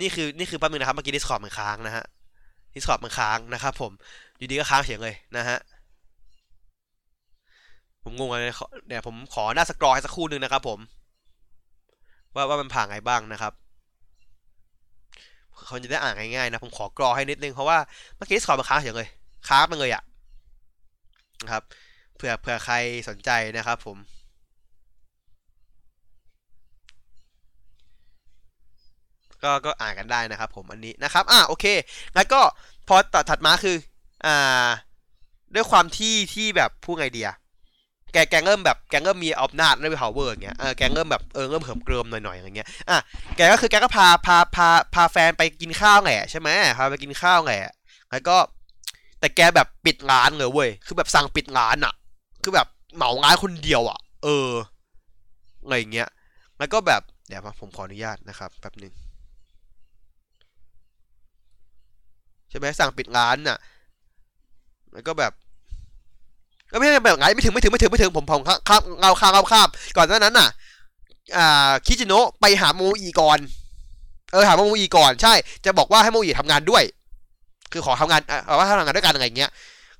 นี่คือนี่คือแป๊บนึงนะครับเมื่อกี้ดิสคอร์ดมันค้างนะฮะดิสคอร์ดมันค้างนะครับผมอยู่ดีก็ค้างเสียงเลยนะฮะผมงงเลยเดี๋ยวผมขอหน้าสกรอให้สักครู่หนึ่งนะครับ ผม ว่าว่ามันผ่านไงบ้างนะครับเขาจะได้อ่านง่ายๆนะ ผมขอกรอให้นิดนึงเพราะว่าเมื่อกี้ดิสคอร์ดมันค้างเสียเลยค้างมันเลยอะนะครับเผื่อเผื่อใครสนใจนะครับ ผม ก็ก็อ่านกันได้นะครับผมอันนี้นะครับอ่าโอเคแล้วก็พอต่อถัดมาคืออ่าด้วยความที่ที่แบบพูดไงเดียแกแกเริ่มแบบแกเริ่มมีอำนาจเริ่มมี power อย่างเงี้ยเออแกเริ่มแบบเออเริ่มเหิมเกริมหน่อยๆอย่างเงี้ยอะแกก็คือแกก็พาพาพาพาแฟนไปกินข้าวแหละใช่ไหมพาไปกินข้าวแหละแล้วก็แต่แกแบบปิดร้านเลยเว้ยคือแบบสั่งปิดร้านอะคือแบบเหมาร้านคนเดียวอะเอออะไรเงี้ยแล้วก็แบบเดี๋ยวผมขออนุญาตนะครับแป๊บหนึ่ง ใช่ไหมสั่งปิดร้านน่ะแล้วก็แบบก็ไม่ใช่แบบไงไม่ถึงไม่ถึงไม่ถึงไม่ถึงผมผมข้ามเราข้ามเราข้ามก่อนหน้านั้นน่ะ อ่าคิจิโนะไปหาโมอีก่อนเออหาโมอีก่อนใช่ จะบอกว่าให้โมอีทำงานด้วย คือขอทำงานเอาว่าทำงานด้วยกันอะไรเงี้ย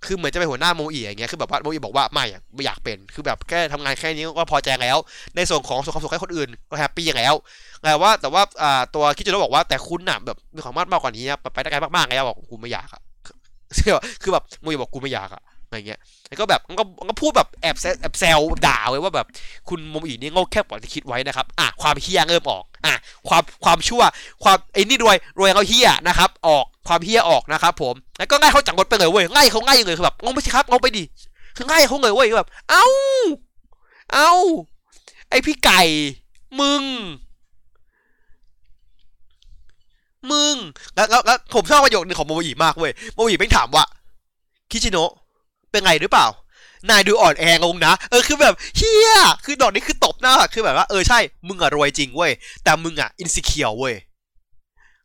คือเหมือนจะเป็นหัวหน้าโมอีอย่างเงี้ย คือแบบว่าโมอีบอกว่าไม่ไม่อยากเป็น คือแบบแค่ทำงานแค่นี้ก็พอใจแล้ว ในส่วนของส่วนความสุขให้คนอื่นก็แฮปปี้อย่างแล้วแต่ว่าแต่ว่าตัวคิดจะบอกว่าแต่คุณน่ะแบบมีความมากกว่านี้ไปได้ไกลมากๆแล้วบอกกูไม่อยากอะคือแบบโมอีบอกกูไม่อยากอะ อะไรเงี้ยแล้วก็แบบมันก็มันก็พูดแบบแอบแอบแซวด่าไว้ว่าแบบคุณโมอีนี่โง่แค่กว่าที่คิดไว้นะครับอะความเฮี้ยเริ่มออกอะความความชั่ว ความไอ้นี่รวยรวยเขาเฮี้ยนะครับ ออกความเฮี้ยออกนะครับผมแล้วก็ง่ายเขาจังรถไปเลยเว้ยง่ายเขาง่ายเลยคือแบบงงไปสิครับงงไปดิคือง่ายเขาเลยเว้ยแบบ เอ้า เอ้า ไอพี่ไก่ มึง มึง แล้วแล้วผมชอบประโยคนึงของโมอีมากเว้ยโมอีไม่ถามว่า คิชิโนะ เป็นไงหรือเปล่า นายดูอ่อนแองงนะ เออคือแบบเฮียคือดอกนี้คือตบหน้าคือแบบว่าเออใช่ มึงอะรวยจริงเว้ย แต่มึงอะอินสิเคียวเว้ย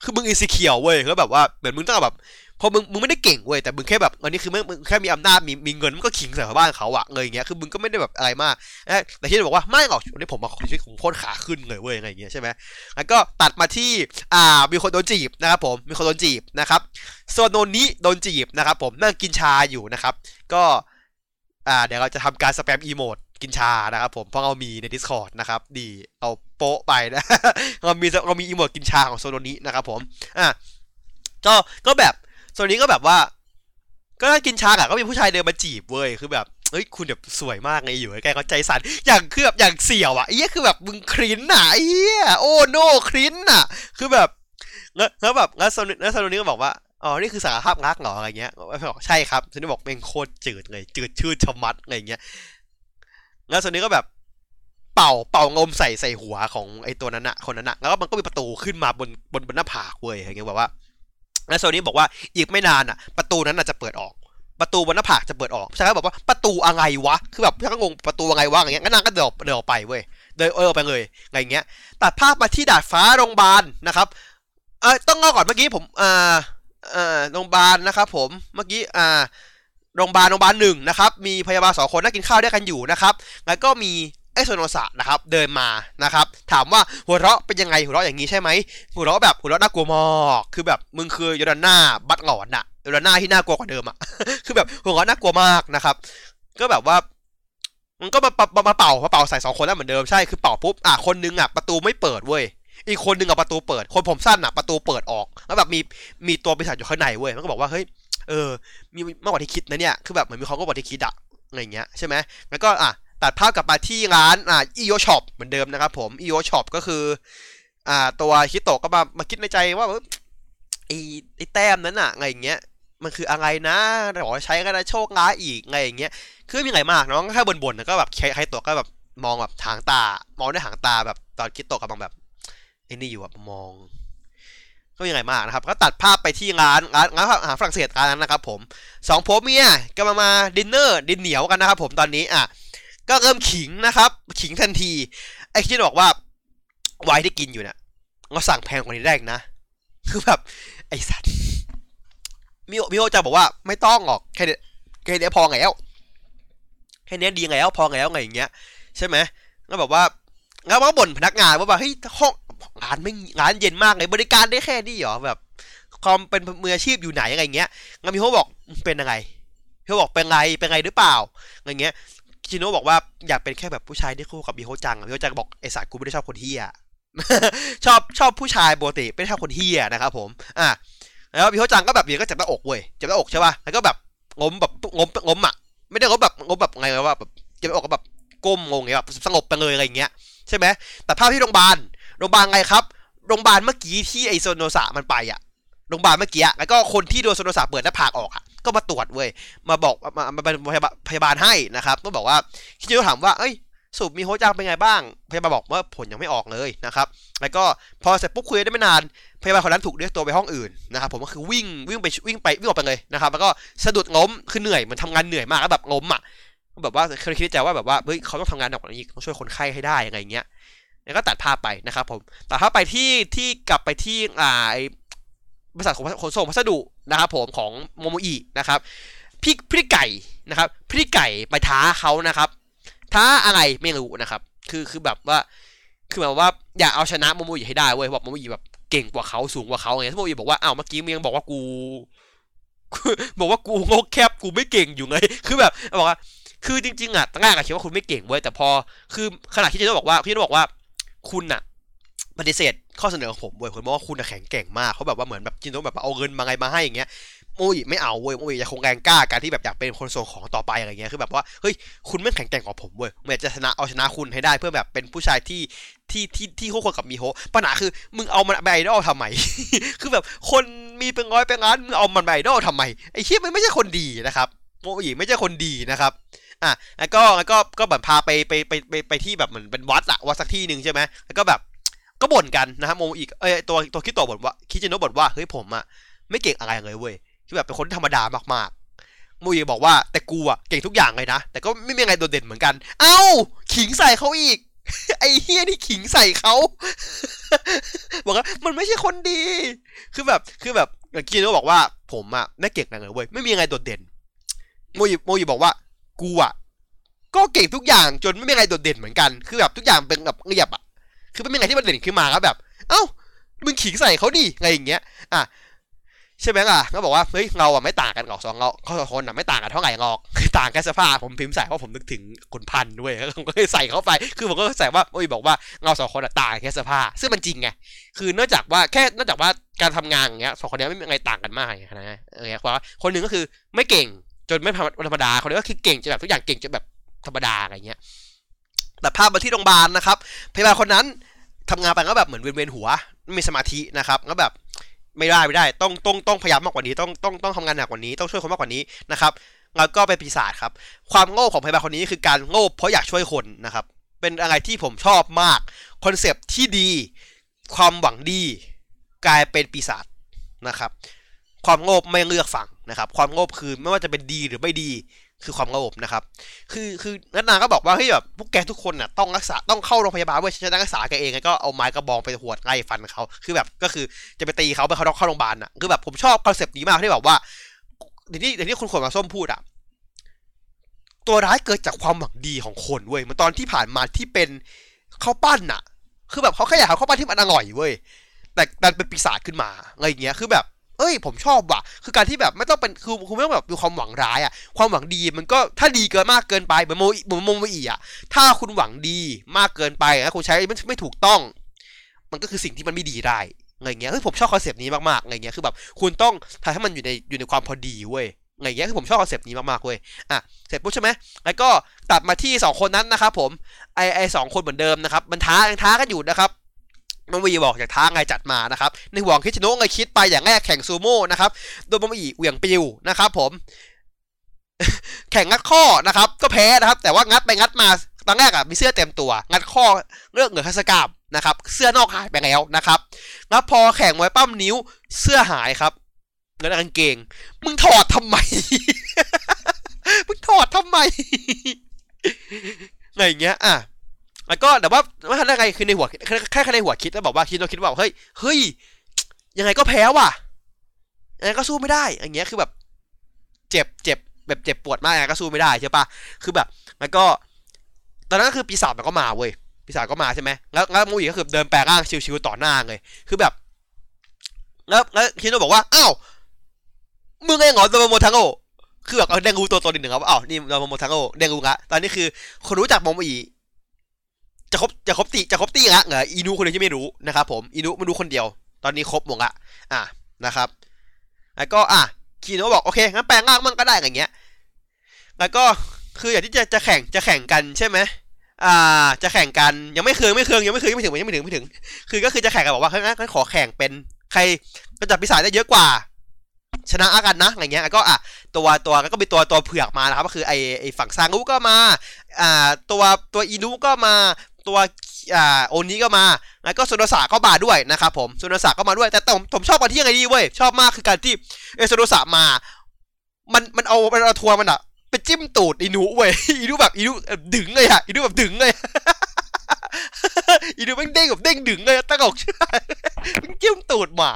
คือมึงอินสิเคียวเว้ยก็แบบว่าเหมือนมึงต้องแบบ พอมึงมึงไม่ได้เก่งเว้ยแต่มึงแค่แบบอันนี้คือมึงมึงแค่มีอำนาจมีมีเงินมึงก็ขิงใส่บ้านเขาอะเลยอย่างเงี้ยคือมึงก็ไม่ได้แบบอะไรมากแต่ที่บอกว่าไม่หรอกวันนี้ผมมาชีวิตผมโคตรขาขึ้นเลยเว้ยอะไรอย่างเงี้ยใช่ไหมแล้วก็ตัดมาที่อ่ามีคนโดนจีบนะครับผมมีคนโดนจีบนะครับโซนโนนี้โดนจีบนะครับผมนั่งกินชาอยู่นะครับ ก็อ่าเดี๋ยวเราจะทำการสแปมอีโมดกินชานะครับผมเพราะเรามีใน Discord นะครับ ดีเอาโป๊ะไปนะเรามีเรามีอีโมดกินชาของโซโนนี้นะครับผมอะก็ก็แบบ โซนนี้ก็แบบว่า ก็นั่งกินชาอะก็มีผู้ชายเดินมาจีบเว้ยคือแบบเฮ้ยคุณแบบสวยมากไงอยู่ใกเขาใจสั่นอย่างคือแบบอย่างเสี่ยวอะไอ้เหี้ยคือแบบมึงครินน่ะไอ้เหี้ยโอ้โนครินน่ะ คือแบบแล้วแบบแล้วโซนแล้วโซนนี้ก็บอกว่าอ๋อ นี่คือสารภาพรักเหรออะไรเงี้ยบอกใช่ครับโซนี่บอกเป็นโคตรจืดเลย จืดชืดชมัดอะไรเงี้ย แล้วโซนี้ก็แบบเป่าเป่างมใส่ใส่หัวของไอ้ตัวนั้นอะคนนั้นอะแล้วก็มันก็มีประตูขึ้นมาบนบนบนหน้าผากเว้ยอย่างเงี้ยแบบว่า แล้วโซนี้บอกว่าอีกไม่นานอะประตูนั้นจะเปิดออก ประตูบนหน้าผากจะเปิดออกใช่ไหมบอกว่าประตูอะไรวะ คือแบบพี่ก็งงประตูอะไรวะอย่างเงี้ยก็นางก็เดินเดินออกไปเว้ยเดินเออไปเลยอะไรเงี้ยตัดภาพมาที่ดาดฟ้าโรงพยาบาลนะครับเออต้องเล่าก่อนเมื่อกี้ผมอ่าอ่าโรงพยาบาลนะครับผมเมื่อกี้อ่าโรงพยาบาลโรงพยาบาลหนึ่งนะครับ มีพยาบาลสองคนนั่งกินข้าวด้วยกันอยู่นะครับ แล้วก็มี ไอโซโนสะนะครับเดินมานะครับถามว่าหัวเราะเป็นยังไงหัวเราะอย่างนี้ใช่ไหมหัวเราะแบบหัวเราะน่ากลัวมากคือแบบมึงคือยอดาน่าบัตหลอนอะยอดาน่าที่น่ากลัวกว่าเดิมอะคือแบบหัวเราะน่ากลัวมากนะครับ ก็แบบว่ามันก็มามามาเป่ามาเป่าใส่สองคนแล้วเหมือนเดิมใช่คือเป่าปุ๊บอะคนนึงอะประตูไม่เปิดเว้ยอีกคนนึงอะประตูเปิด คนผมสั้นอะประตูเปิดออก แล้วแบบมีมีตัวปีศาจอยู่ข้างในเว้ยมันก็บอกว่าเฮ้ยเออมีมากกว่าที่คิดนะเนี่ยคือแบบเหมือนมีความก็กว่าที่คิดอะอะไรเงี้ยใช่ไหมแล้วก็อะ ตัดภาพกลับมาที่ร้านอ่าอีโอช็อปเหมือนเดิมนะครับผมอีโอช็อปก็คืออ่าตัวคิโตะก็มามาคิดในใจว่าไอ้ไอ้แต้มนั้นอะอะไรเงี้ยมันคืออะไรนะแต่บอกว่าใช้ก็ได้โชคร้ายอีกอะไรอย่างเงี้ย คือมีไรมากน้องแค่บ่นๆก็แบบใครตัวก็แบบมองแบบหางตา มองด้วยหางตาแบบตอนคิดตกกำลังแบบไอ้นี่อยู่แบบมอง ก็ยังไงมากนะครับ ก็ตัดภาพไปที่ร้านร้านร้านอาหารฝรั่งเศสร้านนั้นนะครับผมสองผัวเมียก็มามาดินเนอร์ดินเหนียวกันนะครับผมตอนนี้อะ ก็เริ่มขิงนะครับ ขิงทันที ไอ้คิดบอกว่าไวน์ที่กินอยู่เนี่ยเราสั่งแพงกว่านี้ได้นะ คือแบบไอ้สัตว์มิโฮมิโฮจะบอกว่าไม่ต้องหรอกแค่เนี้ยแค่เนี้ยพอแล้วแค่เนี้ยดีแล้วพอแล้วไงอย่างเงี้ย ใช่ไหมแล้วแบบว่าแล้วมาบ่นพนักงานว่าแบบเฮ้ยห้องร้านไม่ร้านเย็นมากเลยบริการได้แค่นี้เหรอแบบความเป็นมืออาชีพอยู่ไหนอะไรเงี้ยงั้นพี่โฮบอกเป็นยังไงพี่โฮบอกเป็นไรเป็นไรหรือเปล่าอะไรเงี้ย ชิโนะบอกว่าอยากเป็นแค่แบบผู้ชายที่คู่กับพี่โฮจังพี่โฮจังบอกไอสารกูไม่ได้ชอบคนเฮียชอบชอบผู้ชายปกติไม่ได้ชอบคนเฮียนะครับผม อะแล้วพี่โฮจังก็แบบนี้ก็เจ็บหน้าอกเว้ยเจ็บหน้าอกใช่ป่ะแล้วก็แบบงมแบบงมงมอะไม่ได้งมแบบงมแบบไงว่าแบบเจ็บหน้าอกก็แบบก้มงงเงี้ยแบบสงบไปเลยอะไรเงี้ยใช่ไหมแต่ภาพที่โรงพยาบาลโรงพยาบาลไงครับโรงพยาบาลเมื่อกี้ที่ไอโซโนสะมันไปอะโรงพยาบาลเมื่อกี้แล้วก็คนที่โดนโซโนสะเปิดหน้าผากออกอะก็มาตรวจเว้ยมาบอกมามาเป็นพยาบาลให้นะครับก็บอกว่าคิดว่ถามว่าเอ้ยสูบมีโฮจังเป็นไงบ้าง พยาบาลบอกว่าผลยังไม่ออกเลยนะครับ แล้วก็พอเสร็จปุ๊บคุยได้ไม่นาน พยาบาลคนนั้นถูกเรียกตัวไปห้องอื่นนะครับ ผมก็คือวิ่งวิ่งไปวิ่งไปวิ่งออกไปเลยนะครับ แล้วก็สะดุดล้ม คือเหนื่อยมันทำงานเหนื่อยมากแล้วแบบล้มอะ แบบว่าเคยคิดใจว่าแบบว่าเฮ้ยเขาต้องทำงานหนักกว่านี้ต้องช่วยคนไข้ให้ได้ยังไงเงี้ย แล้วก็ตัดภาพไปนะครับผม ตัดภาพไปที่ที่กลับไปที่อ่า บริษัทขนส่งพัสดุนะครับผมของโมโมอินะครับพี่พี่ไก่นะครับพี่ไก่ไปท้าเขานะครับท้าอะไรไม่รู้นะครับ คือคือแบบว่าคือแบบว่าอยากเอาชนะโมโมอิให้ได้เว้ยบอกโมโมอิแบบเก่งกว่าเขาสูงกว่าเขาไงโมโมอิบอกว่าอ้าวเมื่อกี้มึงยังบอกว่ากูบอกว่ากูงกแคบกูไม่เก่งอยู่ไง คือแบบบอกว่าคือจริงๆอะตั้งแรกอะคิดว่าคุณไม่เก่งเว้ยแต่พอ คือขณะที่จะบอกว่าพี่จะบอกว่าคุณอะปฏิเสธ ข้อเสนอของผมเว้ยผมบอกว่าคุณแข็งแกร่งมากเขาแบบว่าเหมือนแบบจินโนแบบเอาเงินมาไงมาให้อย่างเงี้ยโมอิไม่เอาเว้ยโมอิจะคงแรงกล้าการที่แบบอยากเป็นคนส่งของต่อไปอะไรเงี้ยคือแบบว่าเฮ้ยคุณไม่แข็งแกร่งกว่าผมเว้ยผมอยากจะชนะเอาชนะคุณให้ได้เพื่อแบบเป็นผู้ชายที่ที่ที่ที่คู่ควรกับมีโฮปัญหาคือมึงเอามันไปไอดอลทำไม คือแบบคนมีเป็นร้อยเป็นล้านมึงเอามันไปไอดอลทำไมไอ้เชี่ยมันไม่ใช่คนดีนะครับโมอิไม่ใช่คนดีนะครับอะแล้วก็แล้วก็ก็แบบพาไปไปไปไปไปที่แบบเหมือนเป็นวัดอะวัดสักที่หนึ่งใช่ไหมแล้วก็แบบ ก็บ่นกันนะครับโมอีกเอ้ยตัวตัวคิดตัวบ่นว่าคิจิโนะบ่นว่าเฮ้ยผมอะไม่เก่งอะไรเลยเว้ยคือแบบเป็นคนธรรมดามากๆโมอีบอกว่าแต่กูอะเก่งทุกอย่างเลยนะ แต่ก็ไม่มีอะไรโดดเด่นเหมือนกัน เอ้า ขิงใส่เขาอีก ไอ้เฮียนี่ขิงใส่เขาบอกว่ามันไม่ใช่คนดี คือแบบคือแบบคิจิโนะบอกว่าผมอะไม่เก่งอะไรเลยเว้ยไม่มีอะไรโดดเด่นโมอีโมอีบอกว่ากูอะก็เก่งทุกอย่างจนไม่มีอะไรโดดเด่นเหมือนกัน คือแบบทุกอย่างเป็นแบบเรียบอะ คือไม่มีอะไรที่มันเด่นขึ้นมาครับแบบ เอ้ามึงขิงใส่เขาดิไงอย่างเงี้ย อะใช่ไหมล่ะก็บอกว่าเฮ้ยเราอะไม่ต่างกันหรอกสองเราเขาสองคนอะไม่ต่างกันเท่าไหร่หรอกต่างแค่เสื้อผ้าผมพิมพ์ใส่เพราะผมนึกถึงคนพันด้วยผมก็เลยใส่เข้าไป คือผมก็ใส่ว่าโอ้ยบอกว่าเราสองคนอะต่างแค่เสื้อผ้าซึ่งมันจริงไงคือเนื่องจากว่าแค่เนื่องจากว่าการทำงานอย่างเงี้ยสองคนนี้ไม่มีอะไรต่างกันมากนะเออเพราะว่าคนหนึ่งก็คือไม่เก่งจนไม่ธรรมดาคนนึงก็คือเก่งจนแบบทุกอย่างเก่งจนแบบธรรมดาอะไรเงี้ยแต่ภาพมาที่โรงพยาบาลนะครับพยาบาลคนนั้น ทำงานไปก็แบบเหมือนเวียนๆหัวไม่มีสมาธินะครับก็แบบไม่ได้ไม่ได้ต้องต้องต้องพยายามมากกว่านี้ต้องต้องต้องทำงานหนักกว่านี้ต้องช่วยคนมากกว่านี้นะครับแล้วก็เป็นปีศาจครับ ความโง่ของพยาบาลคนนี้คือการโง่เพราะอยากช่วยคนนะครับ เป็นอะไรที่ผมชอบมากคอนเซปที่ดี ความหวังดีกลายเป็นปีศาจนะครับ ความโง่ไม่เลือกฝั่งนะครับ ความโง่คือไม่ว่าจะเป็นดีหรือไม่ดี คือความโลภนะครับ คือคือนัทนาก็บอกว่าเฮ้ยแบบพวกแกทุกคนน่ะต้องรักษาต้องเข้าโรงพยาบาลเว้ยฉันจะรักษาแกเองแล้วก็เอาไม้กระบองไปหัวไล่ฟันเขาคือแบบก็คือจะไปตีเขาไปเขาต้องเข้าโรงพยาบาลน่ะคือแบบผมชอบคอนเซปต์นี้มากที่แบบว่าเดี๋ยวนี้เดี๋ยวนี้คุณขวดมาส้มพูดอะตัวร้ายเกิดจากความหวังดีของคนเว้ยเหมือนตอนที่ผ่านมาที่เป็นข้าวปั้นน่ะ คือแบบเขาแค่อยากเอาข้าวปั้นที่มันอร่อยเว้ยแต่ดันเป็นปีศาจขึ้นมาอะไรอย่างเงี้ยคือแบบ เอ้ยผมชอบว่ะ คือการที่แบบไม่ต้องเป็นคือคุณไม่ต้องแบบดูความหวังร้ายอะความหวังดีมันก็ถ้าดีเกินมากเกินไปเหมือนโมเหมือนโมโมอีอะถ้าคุณหวังดีมากเกินไปนะคุณใช้ไม่ไม่ถูกต้อง มันก็คือสิ่งที่มันไม่ดีได้ไรเงี้ยเฮ้ยผมชอบคอนเซปต์นี้มากๆไรเงี้ยคือแบบคุณต้องทำให้มันอยู่ในอยู่ในความพอดีเว้ยไรเงี้ยคือผมชอบคอนเซปต์นี้มากๆเว้ยอะเสร็จปุ๊บใช่ไหมแล้วก็ตัดมาที่ 2 คนนั้นนะครับผมไอไอสองคนเหมือนเดิมนะครับมันท้ายังท้ากันอยู่นะครับ มอมอีบอกจากท้าไงจัดมานะครับในห่วงคิชโนะไงคิดไปอย่างแรกแข่งซูโม่นะครับโดนมอมอีเหวี่ยงปลิวนะครับผม แข่งงัดข้อนะครับ ก็แพ้นะครับ แต่ว่างัดไปงัดมาตอนแรกอะมีเสื้อเต็มตัว งัดข้อเลือกเหนือคัสกามนะครับ เสื้อนอกหายไปแล้วนะครับแล้วพอแข่งมวยปั้มนิ้วเสื้อหายครับแล้วกางเกง มึงถอดทำไม มึงถอดทำไมไงอย่างเงี้ยอะ แล้วก็แต่ว่าว่าทำได้ไงคือในหัวแค่แค่ในหัวคิดแล้วบอกว่าคิดเราคิดว่าเฮ้ยเฮ้ยยังไงก็แพ้ว่ะยังไงก็สู้ไม่ได้ อย่างเงี้ยคือแบบ เจ็บเจ็บแบบเจ็บปวดมากยังไงก็สู้ไม่ได้ใช่ปะคือแบบแล้วก็ ตอนนั้นก็คือปีศาจมันก็มาเว้ยปีศาจก็มาใช่ไหมแล้วแล้วมูอีก็คือเดินแปลงร่างชิวๆต่อหน้าเลยคือแบบ แล้วแล้วคิโนบอกว่าอ้าวมึงเองเหรอโดโมโมทังโอคือแบบเอาเดงูตัวตัวหนึ่งครับอ้าวนี่โดโมโมทังโอเดงูละตอนนี้คือคนรู้จักมโมอี จะครบจะครบตีจะครบตีละเหรออีนูคนเดียวที่ไม่รู้นะครับผมอีนูไม่รู้คนเดียว ตอนนี้ครบหมดละอะนะครับแล้วก็อะคีโนะบอกโอเคงั้นแปลงร่างมันก็ได้อย่างเงี้ยแล้วก็คืออย่างที่จะจะแข่งจะแข่งกันใช่ไหมอ่า จะแข่งกันยังไม่เคืองไม่เคืองยังไม่เคืองยังไม่ถึงยังไม่ถึงไม่ถึง คือก็คือจะแข่งกันบอกว่างั้นขอแข่งเป็นใครก็จับปีศาจได้เยอะกว่า ชนะกันนะอะไรเงี้ยก็อะตัวตัวก็มีตัวตัวเผือกมานะครับก็คือไอไอฝั่งซางูก็มาอ่าตัวตัวอินุก็มา ตัวอ่าโอนี้ก็มาแล้วก็โซโนสะก็มาด้วยนะครับผมโซโนสะก็มาด้วย แต่ผมผมชอบกันที่ยังไงดีเว้ย ชอบมากคือการที่เอโซโนสะมา มันมันเอามันเอาทัวร์มันอะไปจิ้มตูดอินุเว้ยอินุแบบอินุดึงเลยอะอินุแบบดึงเลยอีดูแม่งเด้งแบบเด้งดึงเลยตั้งอกเชื่อมันจิ้มตูดหมา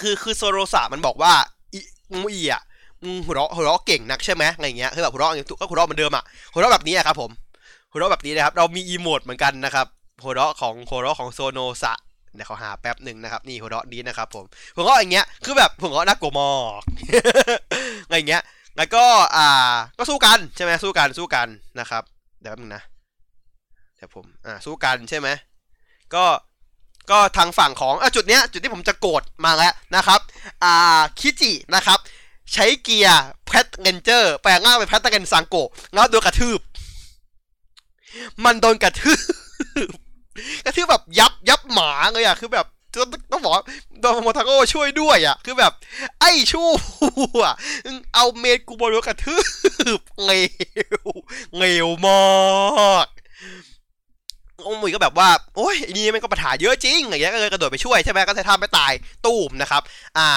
คือคือโซโรสะมันบอกว่าอีมูอีอะ หัวเราะหัวเราะเก่งนักใช่ไหมอะไรเงี้ยคือแบบหัวเราะอย่างก็หัวเราะเหมือนเดิมอะหัวเราะแบบนี้ครับผมหัวเราะแบบนี้นะครับ เรามีอีโมดเหมือนกันนะครับหัวเราะของหัวเราะของโซโนสะเดี๋ยวเขาหาแป๊บหนึ่งนะครับนี่หัวเราะนี้นะครับผมหัวเราะอย่างเงี้ยคือแบบหัวเราะน่ากลัวมากอะไรเงี้ยแล้วก็อ่าก็สู้กันใช่ไหมสู้กันสู้กันนะครับเดี๋ยวแป๊บนึงนะเดี๋ยวผมอ่าสู้กันใช่ไหมก็ก็ทางฝั่งของอะจุดเนี้ยจุดที่ผมจะโกรธมาแล้วนะครับอ่าคิจินะครับ ใช้เกียร์แพทเกนเจอร์แปลงร่างเป็นแพทเกนซังโกแล้วโดนกระทืบ มันโดนกระทืบกระทืบแบบยับยับหมาเลยอะคือแบบต้องบอกโดนโมทาโก้ช่วยด้วยอะคือแบบ ไอ้ชู้เอาเมดกูบโรกระทืบเงวเงวมากองมุยก็แบบว่า โอ้ยอันนี้มันก็ปัญหาเยอะจริงอย่างเงี้ยก็เลยกระโดดไปช่วยใช่ไหมก็จะทำไปตาย ตูมนะครับ อ่า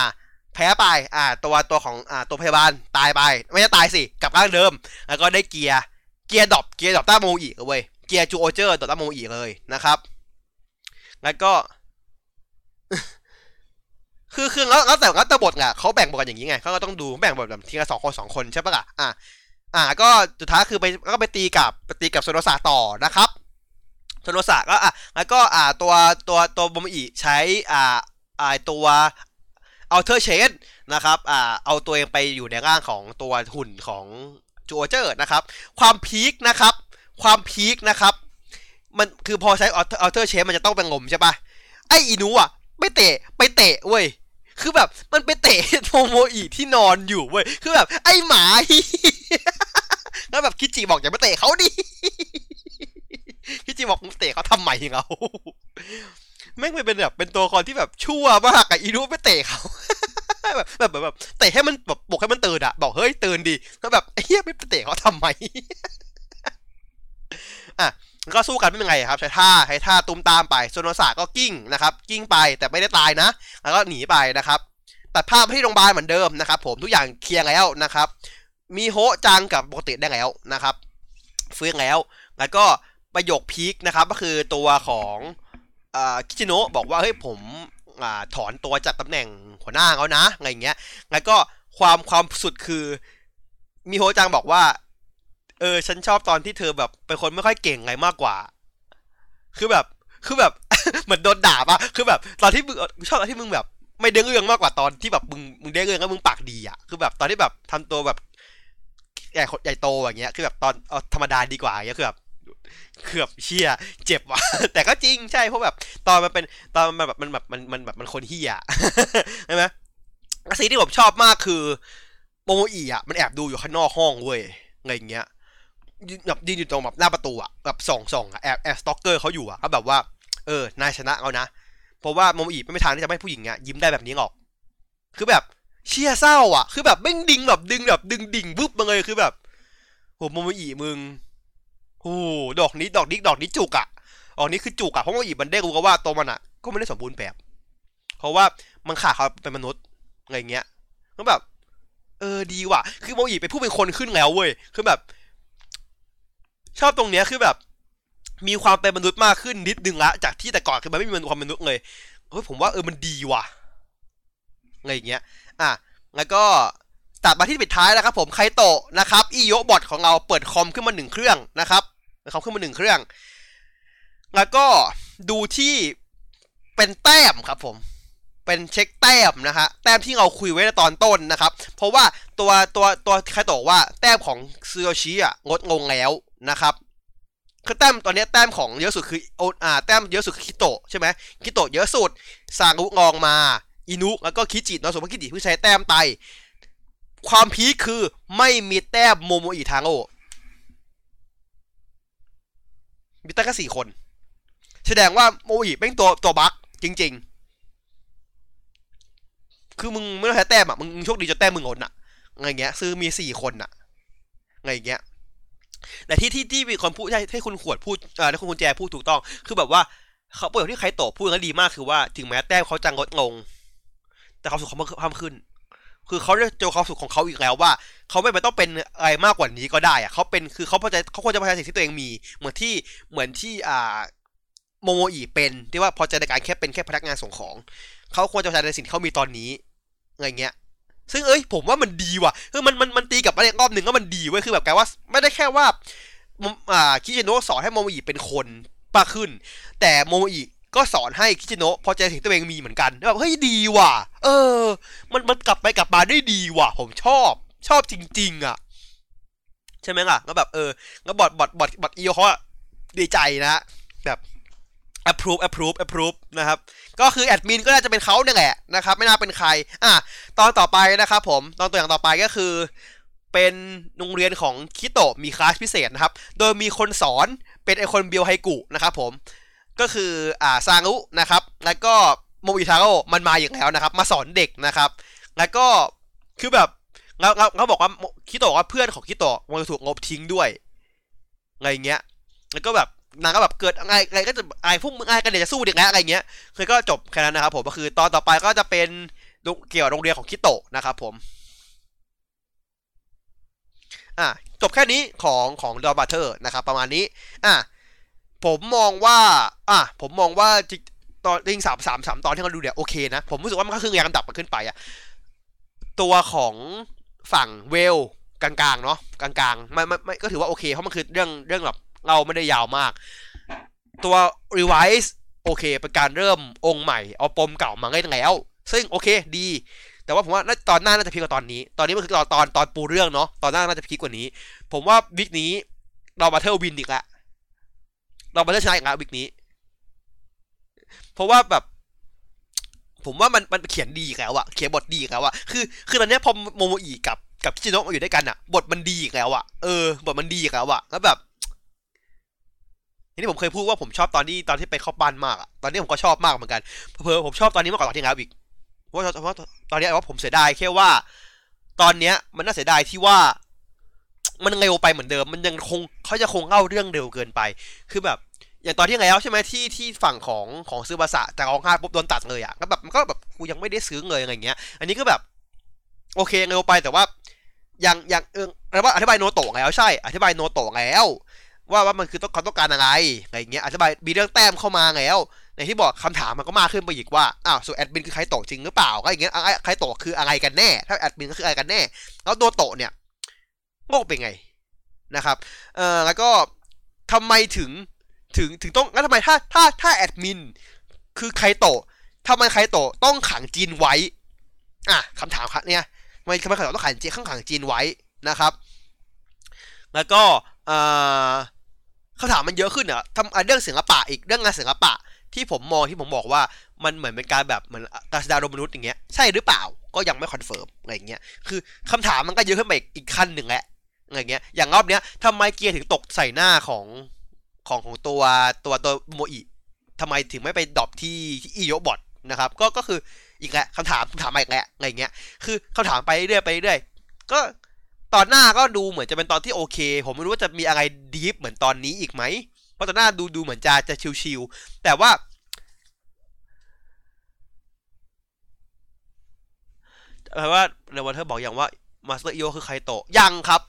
พ้ไปอ่าตัวตัวของอ่าตัวพยาบาลตายไป ไม่ใช่ตายสิกลับร่างเดิม แล้วก็ได้เกียร์เกียร์ดอปเกียร์ดอปต้าโมอีกเว้ยเกียร์จูโอเจอร์ดอปต้าโมอีกเลยนะครับ แล้วก็ คือคือแล้วแล้วแต่แล้วแต่บทอะเขาแบ่งบทกันอย่างนี้ไงเขาก็ต้องดูแบ่งบทแบบทีละสองคนสองคนใช่ปะล่ะอะอ่าก็สุดท้ายคือไปก็ไปตีกับไปตีกับโซโนสาต่อนะครับโซโนสะก็อะแล้วก็อ่าตัวตัวตัวบอมอีใช้อ่าอ่าตัว อัลเทอร์เชนนะครับอ่าเอาตัวเองไปอยู่ในร่างของตัวหุ่นของจูเจอร์นะครับ ความพีคนะครับ ความพีคนะครับ มันคือพอใช้อัลเทอร์เชนมันจะต้องเป็นงมใช่ปะไออินูอะไม่เตะไปเตะเว้ยคือแบบมันไปเตะโมโมอีที่นอนอยู่เว้ยคือแบบ ไอหมาแล้วแบบคิจิบอกอย่าไปเตะเขาดิคิจิบอกมึงเตะเขาทำไมเรา แม่งเป็นแบบเป็นตัวละครที่แบบชั่วมากอะอีนูไปเตะเขาแบบแบบแบบเตะให้มันแบบบอกให้มันตื่นอะบอกเฮ้ยตื่นดิแล้วแบบเฮียไม่ไปเตะเขาทำไมอะก็สู้กันไม่เป็นไงครับ ใช้ท่าใช้ท่าตุ้มตามไปโซโนสาก็กิ้งนะครับ กิ้งไปแต่ไม่ได้ตายนะ แล้วก็หนีไปนะครับตัดภาพที่โรงพยาบาลเหมือนเดิมนะครับ ผมทุกอย่างเคลียร์แล้วนะครับ มีโฮจังกับปกติได้แล้วนะครับฟื้นแล้ว แล้วก็ประโยคพีคนะครับ ก็คือตัวของ คิชิโนะบอกว่าเฮ้ยผมอถอนตัวจากตำแหน่งหัวหน้าเขานะอะไรเงี้ยแล้วก็ความความสุดคือมีโฮจังบอกว่า เออ ฉันชอบตอนที่เธอแบบเป็นคนไม่ค่อยเก่งไงมากกว่า คือแบบคือแบบเหมือนโดนด่าปะคือแบบ ตอนที่มึงชอบตอนที่มึงแบบ ไม่เด้งเรื่องมากกว่าตอนที่แบบมึงมึงเด้งเรื่องแล้วมึงปากดีอะ คือแบบตอนที่แบบทำตัวแบบใหญ่ใหญ่โตอย่างเงี้ย คือแบบตอนธรรมดาดีกว่าอย่างเงี้ยคือแบบ เกือบเชี่ยเจ็บว่ะ แต่ก็จริงใช่เพราะแบบ ตอนมันเป็นตอนมันแบบมันแบบมันมันแบบมันคนเฮียใช่ไหมสิ่งที่ผมชอบมากคือโมโมอีอะมันแอบดูอยู่ข้างนอกห้องเว้ยอะไรเงี้ยแบบยืนอยู่ตรงแบบหน้าประตูอะแบบส่องส่องแอบแอบสต็อกเกอร์เขาอยู่อะก็แบบว่าเออนายชนะเอานะเพราะว่าโมโมอีไม่มีทางที่จะให้ผู้หญิงอะยิ้มได้แบบนี้หรอก คือแบบเชี่ยเศร้าอะ คือแบบไม่ดิงแบบดึงแบบดึงดิ่งวุบมาเลยคือแบบโหโมโมอีมึง อ้ดอกนี้ดอกนี้ดอกนี้จุกอะดอกนี้คือจุกอะเพราะโมโมอีมันได้รู้กันว่าตัวมันอะก็ไม่ได้สมบูรณ์แบบเพราะว่ามันขาดเขาเป็นมนุษย์อะไรเงี้ยก็แบบ เออดีว่ะ คือโมอีเป็นผู้เป็นคนขึ้นแล้วเว้ยคือแบบ ชอบตรงเนี้ยคือแบบ มีความเป็นมนุษย์มากขึ้นนิดนึงละจากที่แต่ก่อนคือมันไม่มีความมนุษย์เลยเฮ้ยผมว่าเออมันดีว่ะอะไรอย่างเงี้ย อะ แล้วก็ตัดมาที่ปิดท้ายแล้วครับผมไคโตะนะครับอีโยบอทของเราเปิดคอมขึ้นมาหนึ่งเครื่องนะครับ เปิดคอมขึ้นมาหนึ่งเครื่อง แล้วก็ดูที่เป็นแต้มครับผมเป็นเช็คแต้มนะฮะแต้มที่เราคุยไว้ในตอนต้นนะครับ เพราะว่าตัวตัวตัวไคโตะว่าแต้มของซูโยชิอะงดงงแล้วนะครับคือแต้มตอนนี้แต้มของเยอะสุดคือโออ่าแต้มเยอะสุดคือคิโตะใช่ไหมคิโตะเยอะสุดซารุงองมาอินุแล้วก็คิจิเนาะสมมติคิจิเพิ่งใช้แต้มไต ความพีคคือไม่มีแต้มโมโมอิทางโอ มีแต้มแค่สี่คน แสดงว่าโมอิเป็นตัวตัวบั๊กจริง ๆ คือมึงไม่ต้องใช้แต้มอะ มึงโชคดีจนแต้มมึงหดอะอะไรเงี้ย ซื้อมีสี่คนอะไรเงี้ยแต่ที่ที่ที่มีคนพูดใช่ให้คุณขวดพูดอ่าให้คุณกุญแจพูดถูกต้อง คือแบบว่าเขาประโยคที่ใครโตพูดกันดีมากคือว่า ถึงแม้แต้มเขาจะลดลง แต่ความสุขเขาเพิ่มขึ้น คือเขาได้เจอความสุขของเขาอีกแล้วว่าเขาไม่ต้องเป็นอะไรมากกว่านี้ก็ได้อะเขาเป็นคือเขาพอใจเขาควรจะพอใจสิ่งที่ตัวเองมี เหมือนที่เหมือนที่อ่าโมโมอีเป็นที่ว่าพอใจในการแค่เป็นแค่พนักงานส่งของเขาควรจะพอใจในสิ่งที่เขามีตอนนี้อะไรเงี้ย ซึ่งเอ้ยผมว่ามันดีว่ะคือมันมันมันตีกับอะไรรอบหนึ่งก็มันดีเว้ยคือแบบแกว่า ไม่ได้แค่ว่าอ่าคิชิโนะสอนให้โมโมอีเป็นคนปาขึ้น แต่โมโมอี ก็สอนให้คิจิโนะพอใจสิ่งตัวเองมีเหมือนกันแบบเฮ้ยดีว่ะ เออ มันมันกลับไปกลับมาได้ดีว่ะ ผมชอบชอบจริง ๆ อะ ใช่ไหมล่ะก็แบบเออก็บอดบอดบอดบอดอีโอเขาดีใจนะแบบ approve approve approve นะครับ ก็คือแอดมินก็น่าจะเป็นเขาเนี่ยแหละนะครับ ไม่น่าเป็นใคร อะ ตอนต่อไปนะครับผม ตอนตัวอย่างต่อไปก็คือ เป็นโรงเรียนของคิโตะมีคลาสพิเศษนะครับ โดยมีคนสอนเป็นไอคนเบียวไฮกุนะครับผม ก็คืออ่าซารุนะครับ แล้วก็โมอิทาโร่มันมาอย่างแล้วนะครับ มาสอนเด็กนะครับ แล้วก็คือแบบแล้วเขาบอกว่าคิโตะว่าเพื่อนของคิโตะมันถูกงบทิ้งด้วยอะไรเงี้ย แล้วก็แบบนางก็แบบเกิดอะไรอะไรก็จะอะไรพวกมึงอะไรกันเดี๋ยวจะสู้เด็กแล้วอะไรเงี้ยคือก็จบแค่นั้นนะครับผมก็คือตอนต่อไปก็จะเป็นเกี่ยวโรงเรียนของคิโตะนะครับผมอะจบแค่นี้ของของดอบัตเตอร์นะครับ ประมาณนี้อะ ผมมองว่า อะ ผมมองว่าตอนริงสามสามสามตอนที่เราดูเนี่ยโอเคนะ ผมรู้สึกว่ามันก็คือยังดับมันขึ้นไปอะตัวของฝั่งเวลกลางๆเนาะกลางๆไม่ไม่ไม่ก็ถือว่าโอเคเพราะมันคือเรื่องเรื่องแบบเราไม่ได้ยาวมาก ตัว Revice โอเค เป็นการเริ่มองก์ใหม่ เอาปมเก่ามาได้แล้ว ซึ่งโอเคดี แต่ว่าผมว่าตอนหน้าน่าจะพีกว่าตอนนี้ ตอนนี้มันคือตอนตอนตอนปูเรื่องเนาะตอนหน้าน่าจะพีกว่านี้ ผมว่า week นี้ Donbrothers win อีกแล้ว เรามาเลือกชนะอีกแล้ว week นี้ เพราะว่าแบบ ผมว่ามันมันเขียนดีแล้วอะเขียนบทดีแล้วอะคือ คือตอนนี้พอโมโมอีกับกับคิจิโนะมาอยู่ด้วยกันอะบทมันดีอีกแล้วอะเออบทมันดีอีกแล้วอะแล้วแบบนี่ผมเคยพูดว่าผมชอบตอนที่ตอนที่ไปเข้าบ้านมากอะตอนนี้ผมก็ชอบมากเหมือนกันเพอผมชอบตอนนี้มากกว่าตอนที่แล้วอีกเพราะเพราะตอนนี้ว่าผมเสียดายแค่ว่า ตอนเนี้ย มันน่าเสียดายที่ว่า มันเร็วไปเหมือนเดิม มันยังคงเขาจะคงเล่าเรื่องเร็วเกินไป คือแบบ อย่างตอนที่แล้วใช่ไหมที่ที่ฝั่งของของซื้อบาสะจะร้องไห้ปุ๊บโดนตัดเลยอะก็แบบมันก็แบบกูยังไม่ได้ซื้อเลยอะไรเงี้ย อันนี้ก็แบบ โอเคเร็วไปแต่ว่ายังยังเอออะไรว่าอธิบายโนโตะแล้วใช่ อธิบายโนโตะแล้ว ว่าว่ามันคือต้องเขาต้องการอะไรอะไรเงี้ยอธิบายมีเรื่องแต้มเข้ามาแล้วในที่บอกคำถามมันก็มากขึ้นไปอีกว่าอ้าวส่วนแอดมินคือใครโตจริงหรือเปล่าก็อย่างเงี้ยใครโตคืออะไรกันแน่ ถ้าแอดมินก็คืออะไรกันแน่ แล้วโนโตะเนี่ยโง่เป็นไงนะครับเอ่อแล้วก็ทำไมถึง ถึงถึงต้องแล้วทำไมถ้าถ้าถ้าแอดมินคือใครโตทำไมใครโตต้องขังจีนไว้ อะคำถามครับเนี่ยทำไมทำไมใครโตต้องขังจีนข้างขังจีนไว้นะครับ แล้วก็เอ่อคำถามมันเยอะขึ้นอะทำเรื่องศิลปะอีกเรื่องงานศิลปะ ที่ผมมองที่ผมบอกว่ามันเหมือนเป็นการแบบเหมือนการแสดงโดยมนุษย์อย่างเงี้ยใช่หรือเปล่าก็ยังไม่ confirm อะไรเงี้ยคือคำถามมันก็เยอะขึ้นไปอีกขั้นหนึ่งแหละอะไรเงี้ยอย่างรอบเนี้ยทำไมเกียร์ถึงตกใส่หน้าของ ของของตัวตัวตัวโมอิทำไมถึงไม่ไป drop ที่ที่อีโยบอทนะครับก็ก็คืออีกแหละคำถามคำถามอีกแหละอะไรเงี้ยคือคำถามไปเรื่อยไปเรื่อยก็ตอนหน้าก็ดูเหมือนจะเป็นตอนที่โอเค ผมไม่รู้ว่าจะมีอะไร deep เหมือนตอนนี้อีกไหมเพราะตอนหน้าดูดูเหมือนจะจะชิวๆแต่ว่าแปลว่าเรวันเทอบอกอย่างว่ามาสเตอร์อีโอคือไคโตะยังครับ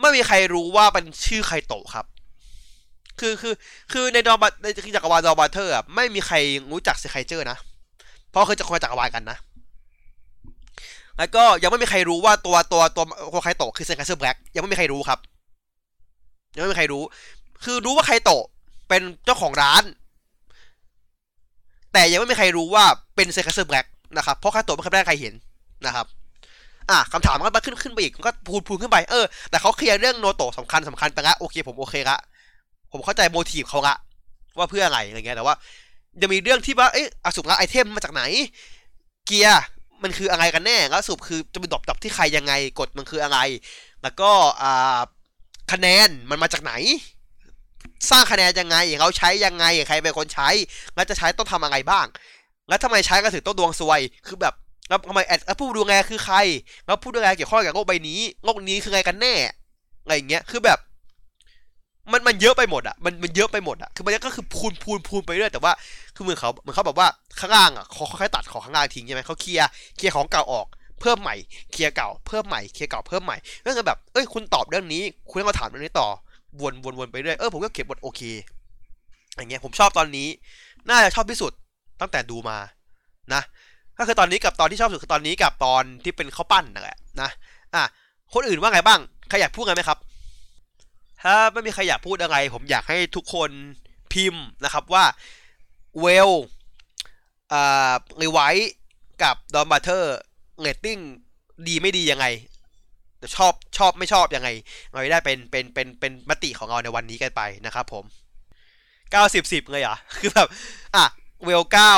ไม่มีใครรู้ว่าเป็นชื่อไคโตะครับ คือคือคือในดอมในจักรวาล Donbrothers ไม่มีใครรู้จัก Zenkaiger นะ เพราะเคยจะคนละจักรวาลกันนะ แล้วก็ยังไม่มีใครรู้ว่าตัวตัวตัวตัวไคโตะคือ Zenkaizer Black ยังไม่มีใครรู้ครับ ยังไม่มีใครรู้ คือรู้ว่าไคโตะเป็นเจ้าของร้าน แต่ยังไม่มีใครรู้ว่าเป็น Zenkaizer Black นะครับ เพราะไคโตะไม่เคยได้ใครเห็นนะครับอะคำถามมันก็ขึ้นขึ้นไปอีกมันก็พูนพูนขึ้นไป เออ แต่เขา clear เรื่องโนโตะสำคัญสำคัญไปละโอเคผมโอเคละ ผมเข้าใจ motive เขาละว่าเพื่ออะไรอะไรเงี้ยแต่ว่าจะมีเรื่องที่ว่าเอ๊ะอสุละ item มาจากไหน เกียร์มันคืออะไรกันแน่แล้วสุดคือจะเป็น drop drop ที่ใครยังไงกฎมันคืออะไร แล้วก็อ่าคะแนนมันมาจากไหน สร้างคะแนนยังไงเขาใช้ยังไงใครเป็นคนใช้แล้วจะใช้ต้องทำอะไรบ้าง แล้วทำไมใช้ก็ถึงต้องดวงซวยคือแบบแล้วทำไมแอดผู้ดูแลคือใคร แล้วผู้ดูแลเกี่ยวข้องกับโลกใบนี้โลกนี้คืออะไรกันแน่อะไรอย่างเงี้ยคือแบบ มันมันเยอะไปหมดอะมันมันเยอะไปหมดอะคือมันก็คือพูนพูนพูนไปเรื่อยแต่ว่าคือเหมือนเขาเหมือนเขาแบบว่าข้างล่างอะเขาค่อยตัดของข้างล่างทิ้งใช่ไหมเขาเคลียร์เคลียร์ของเก่าออกเพิ่มใหม่เคลียร์เก่าเพิ่มใหม่เคลียร์เก่าเพิ่มใหม่ก็คือแบบเอ้ยคุณตอบเรื่องนี้ คุณต้องมาถามเรื่องนี้ต่อวนวนวนไปเรื่อยเออผมก็เก็บบทโอเคอย่างเงี้ยผมชอบตอนนี้ น่าจะชอบที่สุดตั้งแต่ดูมานะก็คือตอนนี้กับตอนที่ชอบสุดคือตอนนี้กับตอนที่เป็นข้าวปั้นนั่นแหละนะอะคนอื่นว่าไงบ้างใครอยากพูดกันไหมครับ ถ้าไม่มีใครอยากพูดอะไร ผมอยากให้ทุกคนพิมพ์นะครับว่าเวลอ่ารีไวท์กับ Donbrothers เรตติ้งดีไม่ดียังไงชอบชอบไม่ชอบยังไงเราได้เป็นเป็นเป็นเป็นมติของเราในวันนี้กันไปนะครับผมเก้าสิบสิบเลยอะคือแบบ อะ เวลเก้า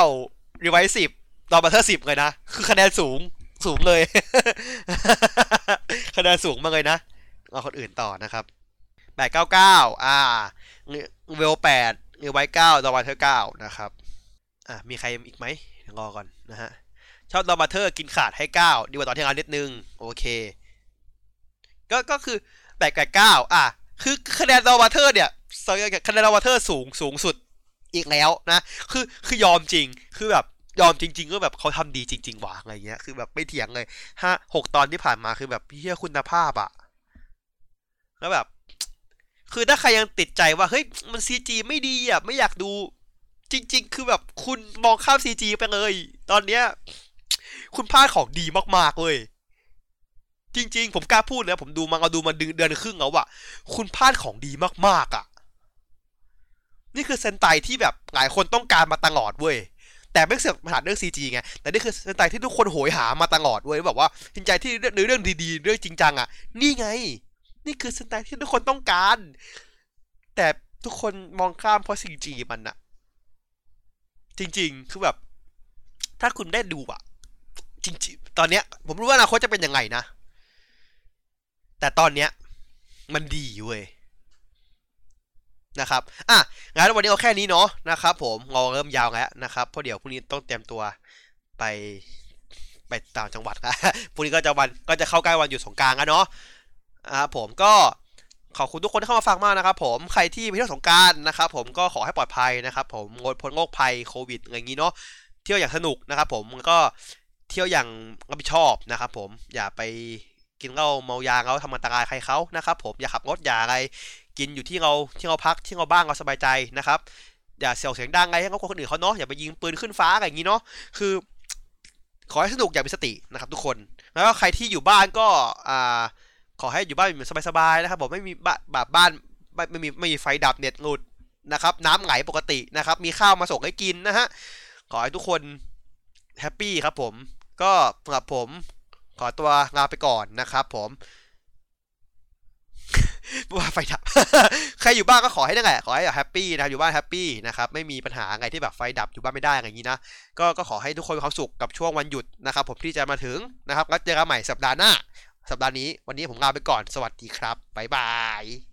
Revice สิบ Donbrothers สิบเลยนะ คือคะแนนสูงสูงเลย คะแนนสูงมากเลยนะ เอาคนอื่นต่อนะครับ แปดเก้าเก้าอ่าเวลแปด Revice เก้า Donbrothers เก้านะครับ อะมีใครอีกไหมรอก่อนนะฮะ ชอบ Donbrothers กินขาดให้เก้าดีกว่าตอนที่เรานิดนึง โอเค ก็ก็คือแปดกับเก้าอะ คือคะแนน Donbrothers เนี่ยคะแนน Donbrothers สูงสูงสุดอีกแล้วนะ คือคือยอมจริง คือแบบยอมจริง ๆ ก็แบบเขาทำดีจริง ๆ ว่ะอะไรเงี้ย คือแบบไม่เถียงเลยห้าหกตอนที่ผ่านมาคือแบบเฮียคุณภาพอะแล้วแบบ คือถ้าใครยังติดใจว่าเฮ้ยมันซีจีไม่ดีอะไม่อยากดู จริง ๆ คือแบบคุณมองข้ามซีจีไปเลย ตอนเนี้ย คุณพลาดของดีมากๆเลยจริง ๆ ผมกล้าพูดนะผมดูมาเอาดูมาเดือนครึ่งแล้วอะคุณพลาดของดีมากๆอะนี่คือเซนไตที่แบบหลายคนต้องการมาตลอดเว้ยแต่ไม่เสือกมาหาเรื่องซีจีไงแต่นี่คือเซนไตที่ทุกคนโหยหามาตลอดเว้ยแบบว่าจริงใจที่เรื่องเรื่องดีๆ เรื่องจริงจังอะนี่ไง นี่คือเซนไตที่ทุกคนต้องการ แต่ทุกคนมองข้ามเพราะซีจีมันอะจริง ๆ คือแบบ ถ้าคุณได้ดูอะจริงๆ ตอนเนี้ย ผมรู้ว่าอนาคตจะเป็นยังไงนะ แต่ตอนเนี้ย มันดีเว้ยนะครับ อะ งั้นวันนี้เอาแค่นี้เนาะนะครับผมเราเริ่มยาวแล้วนะครับ เพราะเดี๋ยวพรุ่งนี้ต้องเตรียมตัวไปไปต่างจังหวัดครับพรุ่งนี้ก็จะวันก็จะเข้าใกล้วันหยุดสงกานต์แล้วเนาะ อ่าผมก็ขอบคุณทุกคนที่เข้ามาฟังมากนะครับผมใครที่ไปเที่ยวสงกานนะครับผมก็ขอให้ปลอดภัยนะครับผมงดพ้นโรคภัยโควิดอะไรอย่างนี้เนาะเที่ยวอย่างสนุกนะครับผมก็เที่ยวอย่างรับผิดชอบนะครับผมอย่าไปกินเหล้าเมายาเขาทำอันตรายใครเขานะครับผมอย่าขับรถอย่าอะไรกินอยู่ที่เราที่เราพักที่เราบ้างเราสบายใจนะครับอย่าเสียวเสียงดังอะไรให้เขาคนอื่นเขาเนาะอย่าไปยิงปืนขึ้นฟ้าอะไรอย่างนี้เนาะคือ ขอให้สนุกอย่ามีสตินะครับทุกคนแล้วใครที่อยู่บ้านก็อ่า ขอให้อยู่บ้านเหมือนสบายๆนะครับผมไม่มีบาบบ้านไม่มีไม่มีไฟดับเน็ตงดนะครับน้ำไหลปกตินะครับ มีข้าวมาส่งให้กินนะฮะขอให้ทุกคน happy ครับผม ก็สำหรับผมขอตัวลาไปก่อนนะครับผมว่าไฟดับ ใครอยู่บ้านก็ขอให้นั่แหละ ขอให้ happy นะครับอยู่บ้าน happy นะครับ ไม่มีปัญหาอะไรที่แบบไฟดับอยู่บ้านไม่ได้อะไรอย่างนี้นะ ก็ก็ขอให้ทุกคนมีความสุขกับช่วงวันหยุดนะครับ ผมที่จะมาถึงนะครับแล้วเจอกันใหม่สัปดาห์หน้า สัปดาห์นี้วันนี้ผมลาไปก่อนสวัสดีครับบ๊ายบาย